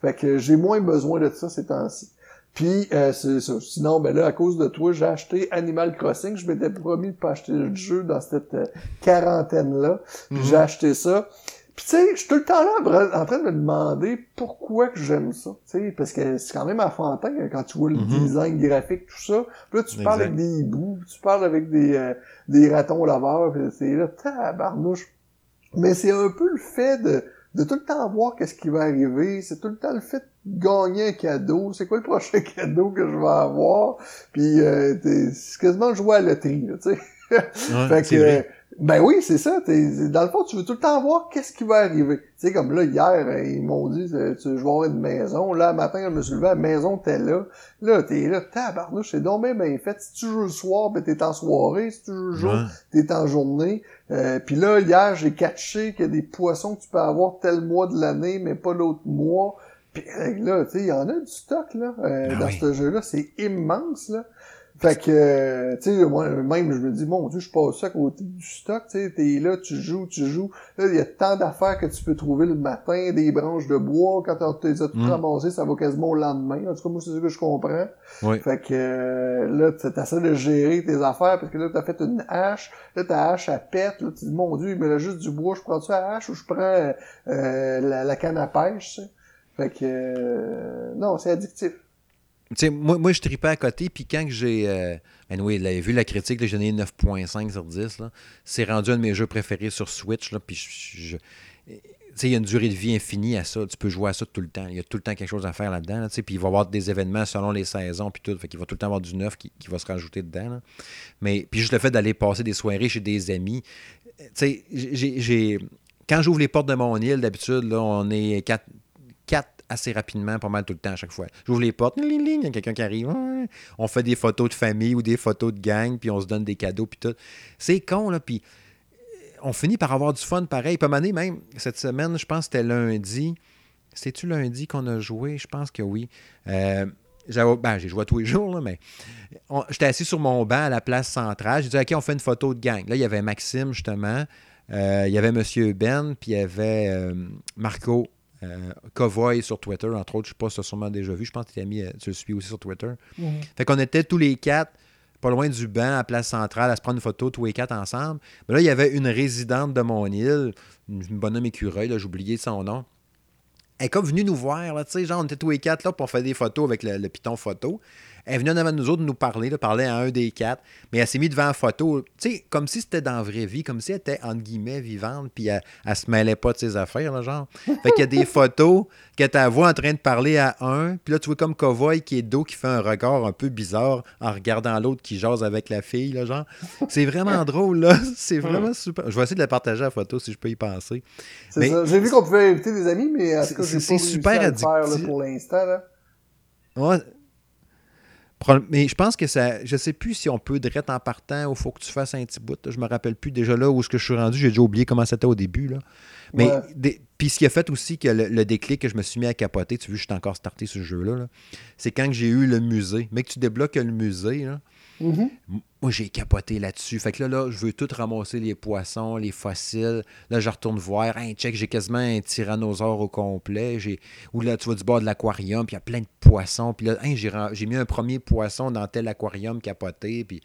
Fait que j'ai moins besoin de ça ces temps-ci. Puis euh, c'est ça. Sinon, ben là, à cause de toi, j'ai acheté Animal Crossing. Je m'étais promis de pas acheter le jeu dans cette euh, quarantaine-là. Puis j'ai mhm. acheté ça. Puis tu sais, je suis tout le temps là en train de me demander pourquoi que j'aime ça. Tu sais, parce que c'est quand même enfantin hein, quand tu vois le mm-hmm. design graphique, tout ça. Puis là, tu parles avec des hiboux, tu parles avec des, euh, des ratons laveurs, puis c'est là, tabarnouche. Mais c'est un peu le fait de, de tout le temps voir qu'est-ce qui va arriver. C'est tout le temps le fait de gagner un cadeau. C'est quoi le prochain cadeau que je vais avoir? Puis euh, c'est quasiment jouer à la loterie, tu sais. fait que, ben oui, c'est ça. dans le fond, tu veux tout le temps voir qu'est-ce qui va arriver. Tu sais, comme là, hier, euh, ils m'ont dit, euh, tu, je vais avoir une maison. Là, matin, je me suis levé, la maison, t'es là. Là, t'es là, tabarnouche, c'est donc bien, bien fait. Si tu joues le soir, ben t'es en soirée. Si tu joues le jour, t'es en journée. Euh, Puis là, hier, j'ai catché qu'il y a des poissons que tu peux avoir tel mois de l'année, mais pas l'autre mois. Puis là, tu sais, il y en a du stock, là, euh, ben dans ce jeu-là. C'est immense, là. Fait que, tu sais, moi, même, je me dis, mon Dieu, je passe ça à côté du stock, tu sais, t'es là, tu joues, tu joues. Là, il y a tant d'affaires que tu peux trouver le matin, des branches de bois, quand tu les as tout mm. ça va quasiment au lendemain. En tout cas, moi, c'est ce que je comprends. Fait que, euh, là, t'essaies de gérer tes affaires, parce que là, t'as fait une hache, là, ta hache, elle pète, là, tu dis, mon Dieu, il me juste du bois, je prends ça à hache ou je prends euh, la, canne à pêche, tu. Fait que, euh, non, c'est addictif moi, moi, je tripais à côté, puis quand j'ai. Euh, avait vu la critique, j'ai donné 9.5 sur 10. C'est rendu un de mes jeux préférés sur Switch. Là, puis il y a une durée de vie infinie à ça. Tu peux jouer à ça tout le temps. Il y a tout le temps quelque chose à faire là-dedans. Là, puis il va y avoir des événements selon les saisons. Puis tout. Fait qu'il va tout le temps avoir du neuf qui, va se rajouter dedans. Mais puis juste le fait d'aller passer des soirées chez des amis. J'ai. Quand j'ouvre les portes de mon île, d'habitude, on est quatre, quatre assez rapidement, pas mal tout le temps à chaque fois. J'ouvre les portes, il y a quelqu'un qui arrive. On fait des photos de famille ou des photos de gang, puis on se donne des cadeaux, puis tout. C'est con, là, puis euh, on finit par avoir du fun pareil. Pas mané, même cette semaine, je pense que c'était lundi. C'était-tu lundi qu'on a joué? Je pense que oui. Euh, ben, j'ai joué tous les jours, là, mais j'étais assis sur mon banc à la place centrale. J'ai dit, OK, on fait une photo de gang. Là, il y avait Maxime, justement. Euh, il y avait M. Ben, puis il y avait Marco euh, Covoy sur Twitter, entre autres, je ne sais pas si tu as sûrement déjà vu. Je pense que tu, mis, euh, tu le suis aussi sur Twitter. Fait qu'on était tous les quatre pas loin du banc à Place Centrale à se prendre une photo tous les quatre ensemble. Mais là, il y avait une résidente de mon île, une bonhomme écureuil, j'ai oublié son nom. Elle est comme venue nous voir, là, tu sais, genre, on était tous les quatre là pour faire des photos avec le, le piton photo. Elle est venue en avant de nous autres nous parler, parler à un des quatre, mais elle s'est mise devant la photo, tu sais, comme si c'était dans la vraie vie, comme si elle était, entre guillemets, vivante, puis elle, elle se mêlait pas de ses affaires, là, genre. Fait qu'il y a des photos que tu vois en train de parler à un, puis là, tu vois comme Cowboy qui est dos, qui fait un regard un peu bizarre en regardant l'autre qui jase avec la fille, là, genre. C'est vraiment drôle, là. C'est vraiment super. Je vais essayer de la partager la photo si je peux y penser. C'est ça. J'ai vu qu'on pouvait inviter des amis, mais c'est super à faire, pour l'instant, là. Ouais, mais je pense que ça. Je sais plus si on peut direct en partant ou faut que tu fasses un petit bout. Je me rappelle plus déjà là où ce que je suis rendu. J'ai déjà oublié comment c'était au début. Là. Mais puis ce qui a fait aussi que le, déclic que je me suis mis à capoter, tu vois, je suis encore starté ce jeu-là, c'est quand j'ai eu le musée. Mais que tu débloques le musée, là, Mm-hmm. Moi, j'ai capoté là-dessus. Fait que là, là, je veux tout ramasser les poissons, les fossiles. Là, je retourne voir. Hey, check, j'ai quasiment un tyrannosaure au complet. Ou là, tu vas du bord de l'aquarium, puis il y a plein de poissons. Puis là, j'ai, mis un premier poisson dans tel aquarium capoté. Puis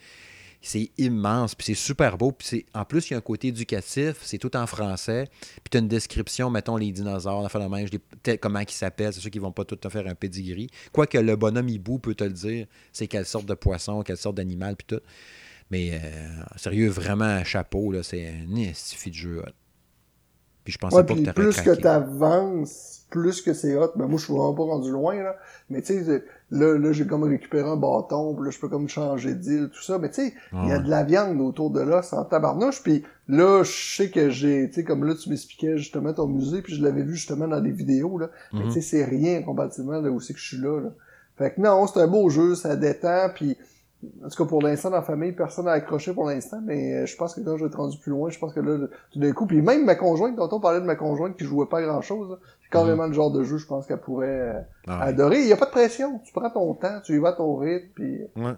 c'est immense, puis c'est super beau. Puis en plus, il y a un côté éducatif, c'est tout en français. Puis tu as une description, mettons, les dinosaures, la phénomène, comment ils s'appellent. C'est sûr qu'ils vont pas tout te faire un pedigree. Quoique le bonhomme hibou peut te le dire, c'est quelle sorte de poisson, quelle sorte d'animal, puis tout. Mais euh, sérieux, vraiment, un chapeau, c'est un estifie de jeu. Puis je pensais pas que Plus que tu avances, plus que c'est hot. Ben moi, je suis vraiment pas rendu loin, là. Mais tu sais, là, là j'ai comme récupéré un bâton, puis là, je peux comme changer d'île, tout ça. Mais tu sais, il y a de la viande autour de là, sans tabarnouche. Puis là, je sais que j'ai, tu sais, comme là, tu m'expliquais justement ton musée, puis je l'avais vu justement dans des vidéos, là. Mais tu mhm. sais, c'est rien comparativement là où c'est que je suis là, là. Fait que non, c'est un beau jeu, ça détend, puis en tout cas, pour l'instant, dans la famille, personne n'a accroché pour l'instant, mais euh, je pense que quand je vais être rendu plus loin, je pense que là, tout d'un coup, puis même ma conjointe, quand on parlait de ma conjointe qui jouait pas grand-chose, c'est carrément le genre de jeu, je pense qu'elle pourrait euh, ah adorer. Il n'y a pas de pression. Tu prends ton temps, tu y vas à ton rythme, puis... Ouais.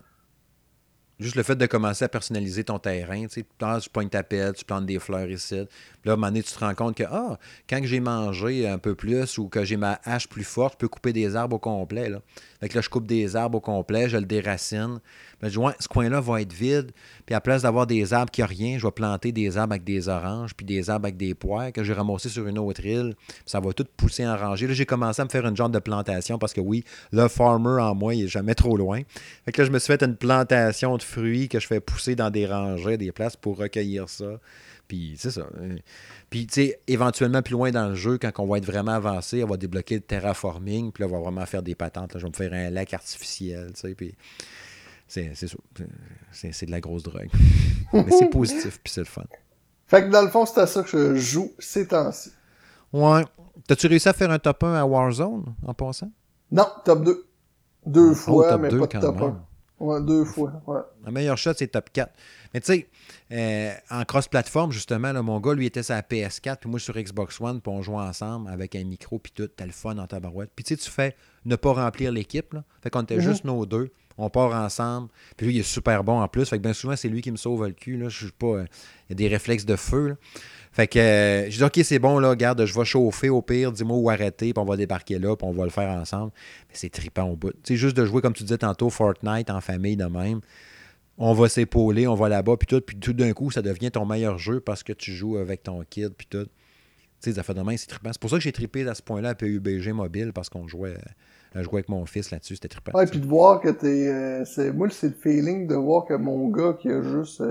Juste le fait de commencer à personnaliser ton terrain, tu sais, tu pognes ta pelle, tu plantes des fleurs ici. Puis là, à un moment donné, tu te rends compte que, ah, quand j'ai mangé un peu plus ou que j'ai ma hache plus forte, je peux couper des arbres au complet, là. Fait que là, je coupe des arbres au complet, je le déracine. je dis, ce coin-là va être vide. Puis à place d'avoir des arbres qui n'ont rien, je vais planter des arbres avec des oranges, puis des arbres avec des poires que j'ai ramassés sur une autre île. ça va tout pousser en rangée. Là, j'ai commencé à me faire une genre de plantation parce que oui, le farmer en moi, il n'est jamais trop loin. Fait que là, je me suis fait une plantation de fruits que je fais pousser dans des rangées, des places pour recueillir ça. Puis c'est ça. Puis, tu sais, éventuellement, plus loin dans le jeu, quand on va être vraiment avancé, on va débloquer le terraforming, puis là, on va vraiment faire des patentes. Là, je vais me faire un lac artificiel, tu sais, puis c'est. C'est de la grosse drogue. Mais c'est positif, puis c'est le fun. Fait que dans le fond, c'est à ça que je joue ces temps-ci. Ouais. T'as-tu réussi à faire un top 1 à Warzone en passant? Non, top 2. Deux oh, fois, mais pas de top 1. Ouais, deux fois. Ouais. La meilleure shot, c'est top 4. Mais tu sais, euh, en cross-platform, justement, là, mon gars, lui, était sur la PS4, puis moi sur Xbox One, puis on jouait ensemble avec un micro, puis tout, t'as le fun en tabarouette. Puis tu sais, tu fais ne pas remplir l'équipe. Là. Fait qu'on était mhm. juste nos deux. On part ensemble. Puis lui, il est super bon en plus. Fait que bien souvent, c'est lui qui me sauve le cul. Là. Je suis pas. Euh, il y a des réflexes de feu. Là. Fait que euh, je dis OK, c'est bon, là, garde, je vais chauffer au pire, dis-moi où arrêter, puis on va débarquer là, puis on va le faire ensemble. Mais c'est trippant au bout. Tu sais, juste de jouer, comme tu disais tantôt, Fortnite en famille de même. On va s'épauler, on va là-bas, puis tout, puis tout d'un coup, ça devient ton meilleur jeu parce que tu joues avec ton kid, puis tout. Tu sais, ça fait de c'est trippant. C'est pour ça que j'ai trippé à ce point-là à PUBG mobile, parce qu'on jouait. Je jouais avec mon fils là-dessus, c'était trippant. Ouais, puis de voir que t'es. Euh, c'est, moi, c'est le feeling de voir que mon gars qui a juste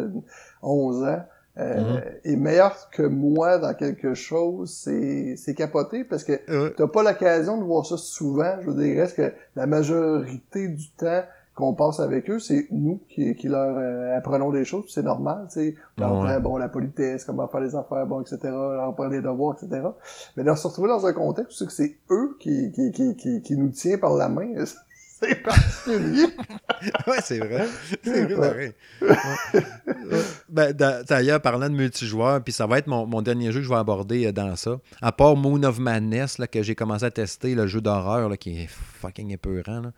11 euh, ans euh, mm-hmm. est meilleur que moi dans quelque chose, c'est, c'est capoté parce que t'as pas l'occasion de voir ça souvent. Je veux dire, reste que la majorité du temps, qu'on passe avec eux, c'est nous qui, qui leur euh, apprenons des choses, c'est normal, tu sais. On bon, la politesse, comment faire les affaires, bon, etc., leur apprendre les devoirs, etc. Mais de se retrouver dans un contexte où c'est eux qui, qui, qui, qui, qui nous tient par la main, c'est particulier. ouais, c'est vrai. C'est vrai, ben, d'ailleurs, parlant de multijoueur, puis ça va être mon, mon, dernier jeu que je vais aborder euh, dans ça. À part Moon of Madness, là, que j'ai commencé à tester, le jeu d'horreur, qui est fucking épeurant, là.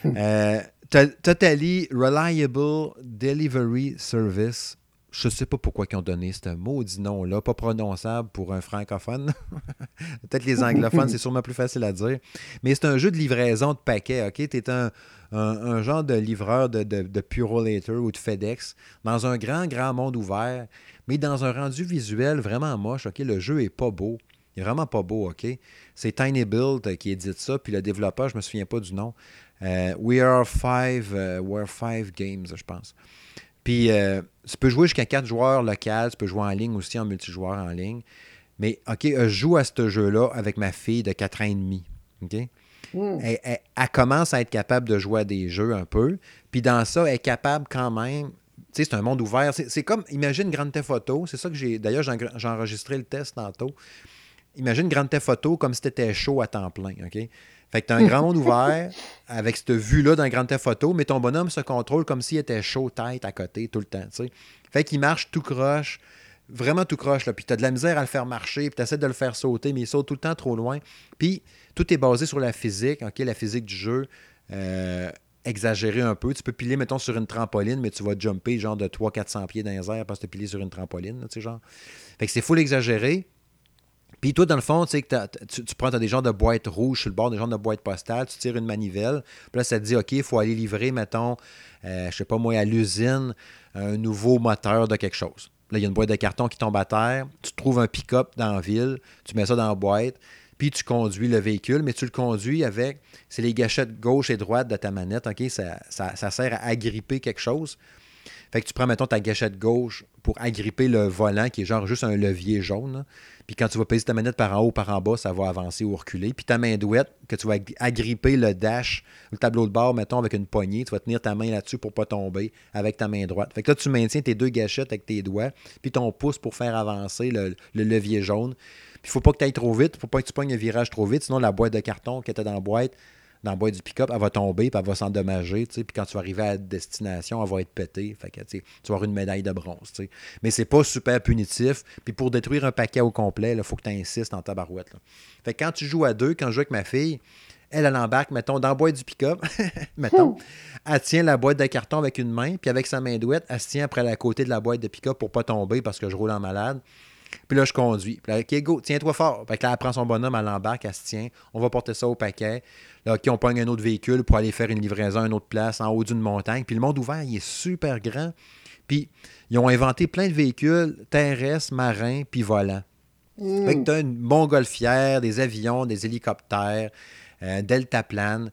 euh, Totally Reliable Delivery Service. Je sais pas pourquoi ils ont donné ce maudit nom-là, pas prononçable pour un francophone. Peut-être les anglophones, c'est sûrement plus facile à dire. Mais c'est un jeu de livraison de paquets, OK? Tu es un, un, genre de livreur de, de, de ou de FedEx dans un grand, grand monde ouvert, mais dans un rendu visuel vraiment moche, OK? Le jeu est pas beau. Il est vraiment pas beau, OK? C'est Tiny Build qui édite ça, puis le développeur, je me souviens pas du nom. Euh, we Are Five, uh, We Are Five Games, je pense. Puis, euh, tu peux jouer jusqu'à quatre joueurs locaux, tu peux jouer en ligne aussi en multijoueur en ligne. Mais, OK, je joue à ce jeu-là avec ma fille de 4 ans et demi. OK? Hmm. Elle, commence à être capable de jouer à des jeux un peu. Puis dans ça, elle est capable quand même. Tu sais, c'est un monde ouvert. C'est comme, imagine Grande Theft Photo. C'est ça que j'ai. D'ailleurs, j'ai enregistré le test tantôt. Imagine Grande Theft Photo comme si c'était chaud à temps plein. OK? Fait que tu as un grand monde ouvert avec cette vue-là d'un grand Theft photo, mais ton bonhomme se contrôle comme s'il était chaud tête à côté tout le temps. Fait qu'il marche tout croche, vraiment tout croche. Là. Puis tu as de la misère à le faire marcher, puis tu essaies de le faire sauter, mais il saute tout le temps trop loin. Puis tout est basé sur la physique, ok, la physique du jeu. Euh, un peu. Tu peux piler, mettons, sur une trampoline, mais tu vas jumper genre de 300-400 pieds dans les airs parce que tu piler sur une trampoline, tu sais, genre. Fait que c'est full exagéré. Puis toi, dans le fond, tu, tu prends des genres de boîtes rouges sur le bord, des genres de boîtes postales, tu tires une manivelle, puis là, ça te dit, OK, il faut aller livrer, mettons, euh, je sais pas moi, à l'usine, un nouveau moteur de quelque chose. Là, il y a une boîte de carton qui tombe à terre, tu trouves un pick-up dans la ville, tu mets ça dans la boîte, puis tu conduis le véhicule, mais tu le conduis avec, c'est les gâchettes gauche et droite de ta manette, OK? Ça sert à agripper quelque chose. Fait que tu prends, mettons, ta gâchette gauche pour agripper le volant, qui est genre juste un levier jaune. Puis quand tu vas peser ta manette par en haut, par en bas, ça va avancer ou reculer. Puis ta main douette, que tu vas agripper le dash, le tableau de bord, mettons, avec une poignée, tu vas tenir ta main là-dessus pour pas tomber avec ta main droite. Fait que là, tu maintiens tes deux gâchettes avec tes doigts, puis ton pouce pour faire avancer le, levier jaune. Puis il faut pas que tu ailles trop vite, faut pas que tu pognes un virage trop vite, sinon la boîte de carton qui était dans la boîte, dans le bois du pick-up, elle va tomber, puis elle va s'endommager, puis quand tu vas arriver à destination, elle va être pétée. Fait que, tu vas avoir une médaille de bronze. Mais Mais c'est pas super punitif. Puis pour détruire un paquet au complet, il faut que tu insistes en tabarouette. Là. Fait que quand tu joues à deux, quand je joue avec ma fille, elle, elle embarque, mettons, dans le bois du pick-up, mettons, elle tient la boîte de carton avec une main, puis avec sa main douette, elle se tient après la côté de la boîte de pick-up pour pas tomber parce que je roule en malade. Puis là, je conduis. Puis là, OK, go, tiens-toi fort. Fait que là, elle prend son bonhomme, elle l'embarque, elle se tient. On va porter ça au paquet. Là, OK, on pogne un autre véhicule pour aller faire une livraison à une autre place en haut d'une montagne. Puis le monde ouvert, il est super grand. Puis ils ont inventé plein de véhicules terrestres, marins, puis volants. Hmm. Fait que une montgolfière, des avions, des hélicoptères, un deltaplane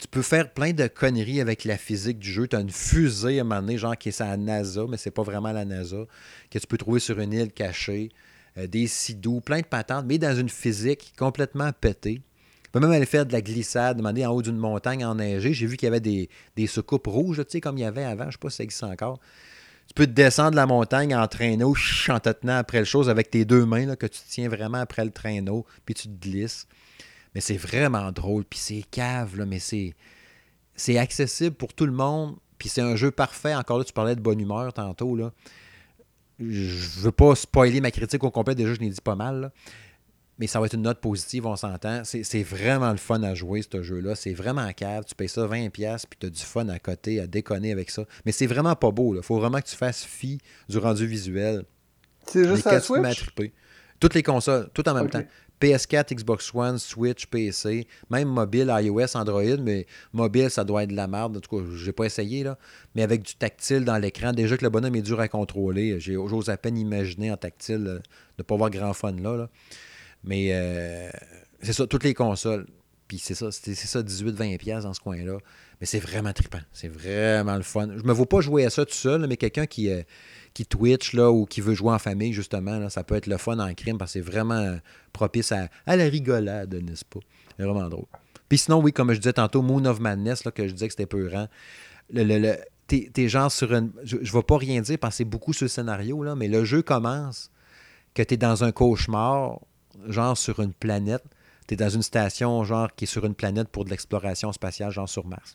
tu peux faire plein de conneries avec la physique du jeu. Tu as une fusée à un moment donné, genre qui est à la NASA, mais c'est pas vraiment la NASA, que tu peux trouver sur une île cachée, euh, des sidous, plein de patentes, mais dans une physique complètement pétée. Tu peux même aller faire de la glissade, demander en haut d'une montagne enneigée. J'ai vu qu'il y avait des, des soucoupes rouges, tu sais, comme il y avait avant. Je ne sais pas si ça existe encore. Tu peux te descendre la montagne en traîneau, en te tenant après le chose avec tes deux mains, que tu tiens vraiment après le traîneau, puis tu te glisses. Mais c'est vraiment drôle. Puis c'est cave, là, mais c'est, c'est accessible pour tout le monde. Puis c'est un jeu parfait. Encore là, tu parlais de bonne humeur tantôt. Là. Je veux pas spoiler ma critique au complet. Déjà, je l'ai dit pas mal. Mais ça va être une note positive, on s'entend. C'est, vraiment le fun à jouer, ce jeu-là. C'est vraiment cave. Tu payes ça 20$, puis tu as du fun à côté, à déconner avec ça. Mais c'est vraiment pas beau. Il faut vraiment que tu fasses fi du rendu visuel. C'est juste à Switch? Toutes les consoles, tout en même temps. PS4, Xbox One, Switch, PC, même mobile, iOS, Android, mais mobile, ça doit être de la merde. En tout cas, j'ai pas essayé, là. Mais avec du tactile dans l'écran, déjà que le bonhomme est dur à contrôler. J'ose à peine imaginer en tactile de ne pas avoir grand fun là. Mais euh, c'est ça, toutes les consoles. Puis c'est ça, c'est ça, 18-20$ dans ce coin-là. Mais c'est vraiment trippant. C'est vraiment le fun. Je me vois pas jouer à ça tout seul, mais quelqu'un qui. Euh, qui Twitch ou qui veut jouer en famille, justement, là, ça peut être le fun en crime parce que c'est vraiment propice à, la rigolade, n'est-ce pas? C'est vraiment drôle. Puis sinon, oui, comme je disais tantôt, Moon of Madness, là, que je disais que c'était peurant. Le, le, t'es, genre sur une. Je ne vais pas rien dire parce que c'est beaucoup le scénario, là, mais le jeu commence que tu es dans un cauchemar, genre sur une planète. Tu dans une station, genre, qui est sur une planète pour de l'exploration spatiale, genre sur Mars.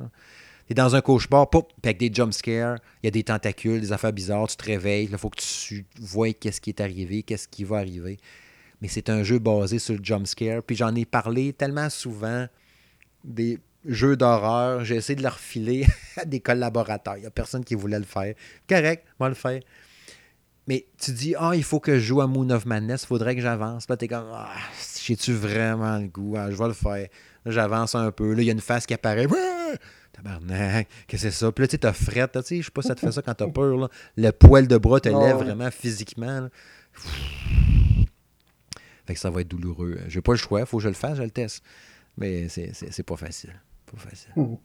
Es dans un cauchemar, pop, avec des jump scares, il y a des tentacules, des affaires bizarres, tu te réveilles, il faut que tu vois qu'est-ce qui est arrivé, qu'est-ce qui va arriver. Mais c'est un jeu basé sur le jump scare. Puis j'en ai parlé tellement souvent des jeux d'horreur. J'ai essayé de leur filer à des collaborateurs. Il n'y a personne qui voulait le faire. Correct, moi le faire. Mais tu dis, ah, il faut que je joue à Moon of Madness, il faudrait que j'avance. Là, t'es comme, ah, j'ai-tu vraiment le goût? Ah, je vais le faire. Là, j'avance un peu. Là, il y a une face qui apparaît. Tabarnak, qu'est-ce que c'est ça? Puis là, tu sais, t'as frette, tu sais, je sais pas si ça te fait ça quand t'as peur, là. Le poil de bras te lève vraiment physiquement. Fait que ça va être douloureux. J'ai pas le choix, il faut que je le fasse, je le teste. Mais c'est pas facile. Pas facile.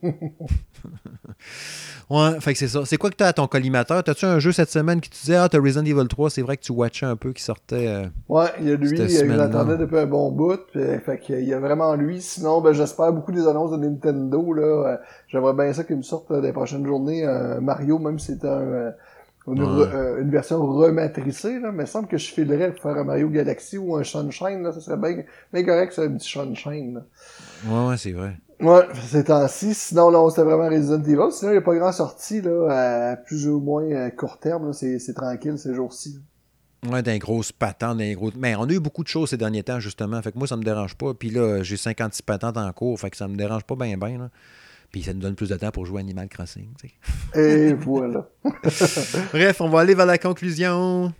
ouais, fait que c'est ça. C'est quoi que tu as à ton collimateur? T'as-tu un jeu cette semaine qui te disait Ah, t'as Resident Evil 3, c'est vrai que tu watchais un peu qui sortait. Euh, ouais, il y a lui, il l'attendait depuis un bon bout. fait qu'il y a vraiment lui. Sinon, ben, j'espère beaucoup des annonces de Nintendo. là. Euh, j'aimerais bien ça qu'il me sorte euh, des prochaines journées. Mario, même si c'était un. Une, version rematricée, là, mais il semble que je filerais pour faire un Mario Galaxy ou un Sunshine, là, ça serait bien, bien correct, ça, un petit Sunshine. Là. Ouais, ouais, c'est vrai. Ouais, c'est temps-ci. Sinon, là, c'était vraiment Resident Evil. Sinon, il n'y a pas grand sortie, là, à plus ou moins à court terme, c'est, tranquille ces jours-ci. Ouais, d'un gros patentes, d'un gros. Mais on a eu beaucoup de choses ces derniers temps, justement. Fait que moi, ça me dérange pas. Puis là, j'ai 56 patentes en cours. Fait que ça me dérange pas bien, bien. Là. Puis ça nous donne plus de temps pour jouer Animal Crossing. Et voilà. Bref, on va aller vers la conclusion.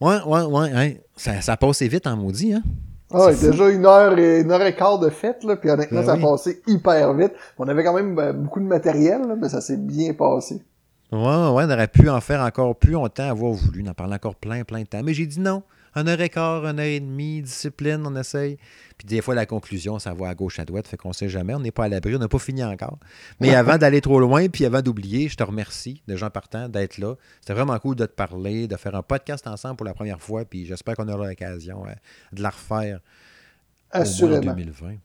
Ouais, ouais, ouais. Ça, ça a passé vite en maudit, hein? Ah, déjà une heure et une heure et quart de fête, là, puis honnêtement, ben ça a passé hyper vite. On avait quand même ben, beaucoup de matériel, mais ça s'est bien passé. Ouais, ouais, on aurait pu en faire encore plus longtemps, avoir voulu en parler encore plein, plein de temps. Mais j'ai dit non. Un heure et quart, une heure et demie, discipline, on essaye. Puis des fois, la conclusion, ça va à gauche, à droite, fait qu'on sait jamais, on n'est pas à l'abri, on n'a pas fini encore. Mais avant d'aller trop loin, puis avant d'oublier, je te remercie, de gens partant, d'être là. C'était vraiment cool de te parler, de faire un podcast ensemble pour la première fois, puis j'espère qu'on aura l'occasion euh, de la refaire Assurément. en 2020.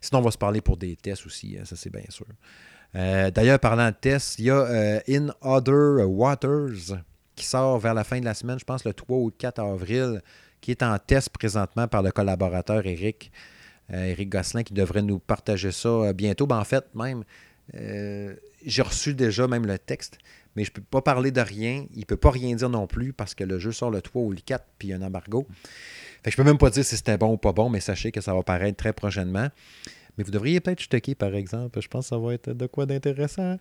Sinon, on va se parler pour des tests aussi, hein, ça c'est bien sûr. Euh, d'ailleurs, parlant de tests, il y a euh, In Other Waters qui sort vers la fin de la semaine, je pense le 3 ou le 4 avril, qui est en test présentement par le collaborateur Eric, Eric euh, Gosselin, qui devrait nous partager ça bientôt. Ben, en fait, même, j'ai reçu déjà même le texte, mais je ne peux pas parler de rien. Il ne peut pas rien dire non plus parce que le jeu sort le 3 ou le 4, puis il y a un embargo. Je peux même pas dire si c'était bon ou pas bon, mais sachez que ça va paraître très prochainement. Mais vous devriez peut-être checker, par exemple. Je pense que ça va être de quoi d'intéressant.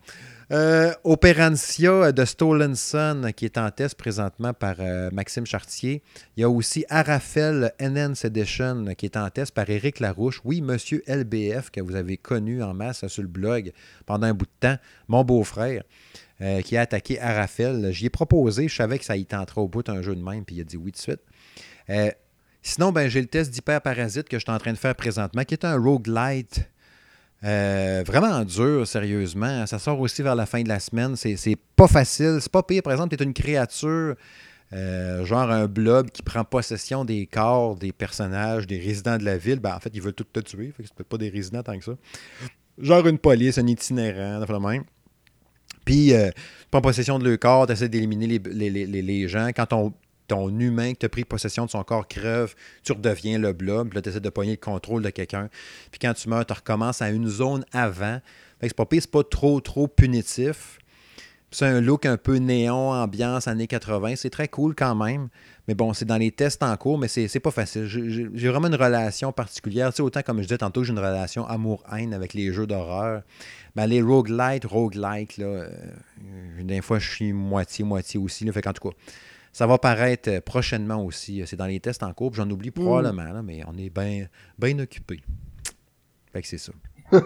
Euh, Operancia de Stolen Sun, qui est en test présentement par euh, Maxime Chartier. Il y a aussi Arafel Enhance Edition, qui est en test par Éric Larouche. Oui, monsieur LBF, que vous avez connu en masse sur le blog pendant un bout de temps. Mon beau-frère. Euh, qui a attaqué Arafel. J'y ai proposé, je savais que ça y tenterait au bout un jeu de même, puis il a dit oui de suite. Sinon, ben, j'ai le test d'hyperparasite que je suis en train de faire présentement, qui est un roguelite. Euh, vraiment dur, sérieusement. Ça sort aussi vers la fin de la semaine. C'est pas facile. C'est pas pire. Par exemple, tu es une créature, euh, genre un blob qui prend possession des corps des personnages, des résidents de la ville. Ben, en fait, il veut tout te tuer. Fait que c'est pas des résidents tant que ça. Genre une police, un itinérant, enfin même. Puis, euh, tu prends possession de leur corps, tu essaies d'éliminer les, gens. Quand on ton humain qui t'a pris possession de son corps crève, tu redeviens le blob, puis là, tu essaies de pogner le contrôle de quelqu'un. Puis quand tu meurs, tu recommences à une zone avant. c'est pas c'est pas trop, trop punitif. C'est un look un peu néon, ambiance années 80. C'est très cool quand même. Mais bon, c'est dans les tests en cours, mais c'est pas facile. J'ai vraiment une relation particulière. Tu sais, autant comme je disais tantôt, j'ai une relation amour-haine avec les jeux d'horreur. Mais les roguelites, roguelike, là, euh, fois, je suis moitié-moitié aussi. Là, fait qu'en tout cas, ça va paraître euh, prochainement aussi. C'est dans les tests en cours. J'en oublie hmm. probablement, mais on est bien ben occupé. Fait que c'est ça.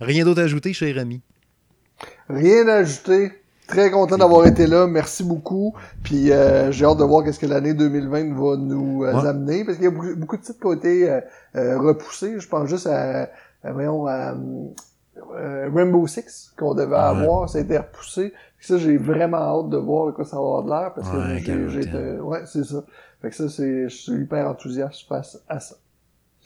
Rien d'autre à ajouter, cher ami? Rien à ajouter. Très content d'avoir été là. Merci beaucoup. Puis euh, j'ai hâte de voir qu'est-ce que l'année 2020 va nous euh, amener. Parce qu'il y a beaucoup, de titres qui ont été repoussés. Je pense juste à, voyons, à, Rainbow Six qu'on devait avoir. Ça a été repoussé. Ça, j'ai vraiment hâte de voir quoi ça va avoir de l'air parce que j'ai, ouais, c'est ça. Fait que ça, c'est, je suis hyper enthousiaste face à ça.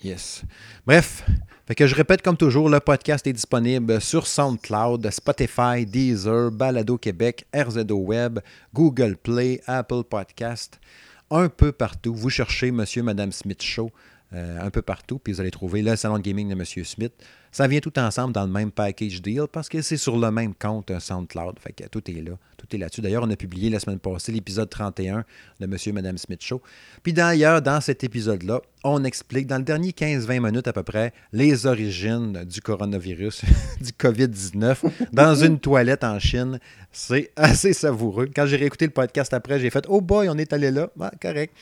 Yes. Bref, fait que je répète comme toujours, le podcast est disponible sur SoundCloud, Spotify, Deezer, Balado Québec, RZO Web, Google Play, Apple Podcast, un peu partout. Vous cherchez Monsieur, Madame Smith Show. Euh, un peu partout, puis vous allez trouver le salon de gaming de M. Smith. Ça vient tout ensemble dans le même package deal parce que c'est sur le même compte SoundCloud. Fait que tout est là. Tout est là-dessus. D'ailleurs, on a publié la semaine passée l'épisode 31 de M. et Mme Smith Show. Puis d'ailleurs, dans cet épisode-là, on explique dans le dernier 15-20 minutes à peu près les origines du coronavirus, du COVID-19, dans une toilette en Chine. C'est assez savoureux. Quand j'ai réécouté le podcast après, j'ai fait Oh boy, on est allé là. Ah, correct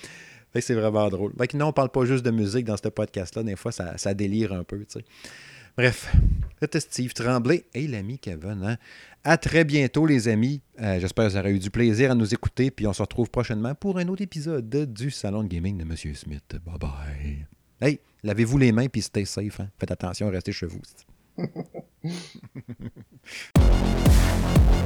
c'est vraiment drôle. Fait que non, on parle pas juste de musique dans ce podcast-là. Des fois, ça, délire un peu, tu sais. Bref, c'était Steve Tremblay et l'ami Kevin. Hein. À très bientôt, les amis. Euh, j'espère que vous aurez eu du plaisir à nous écouter. Puis on se retrouve prochainement pour un autre épisode du Salon de Gaming de M. Smith. Bye bye. Hey, lavez-vous les mains puis stay safe. Hein. Faites attention, restez chez vous.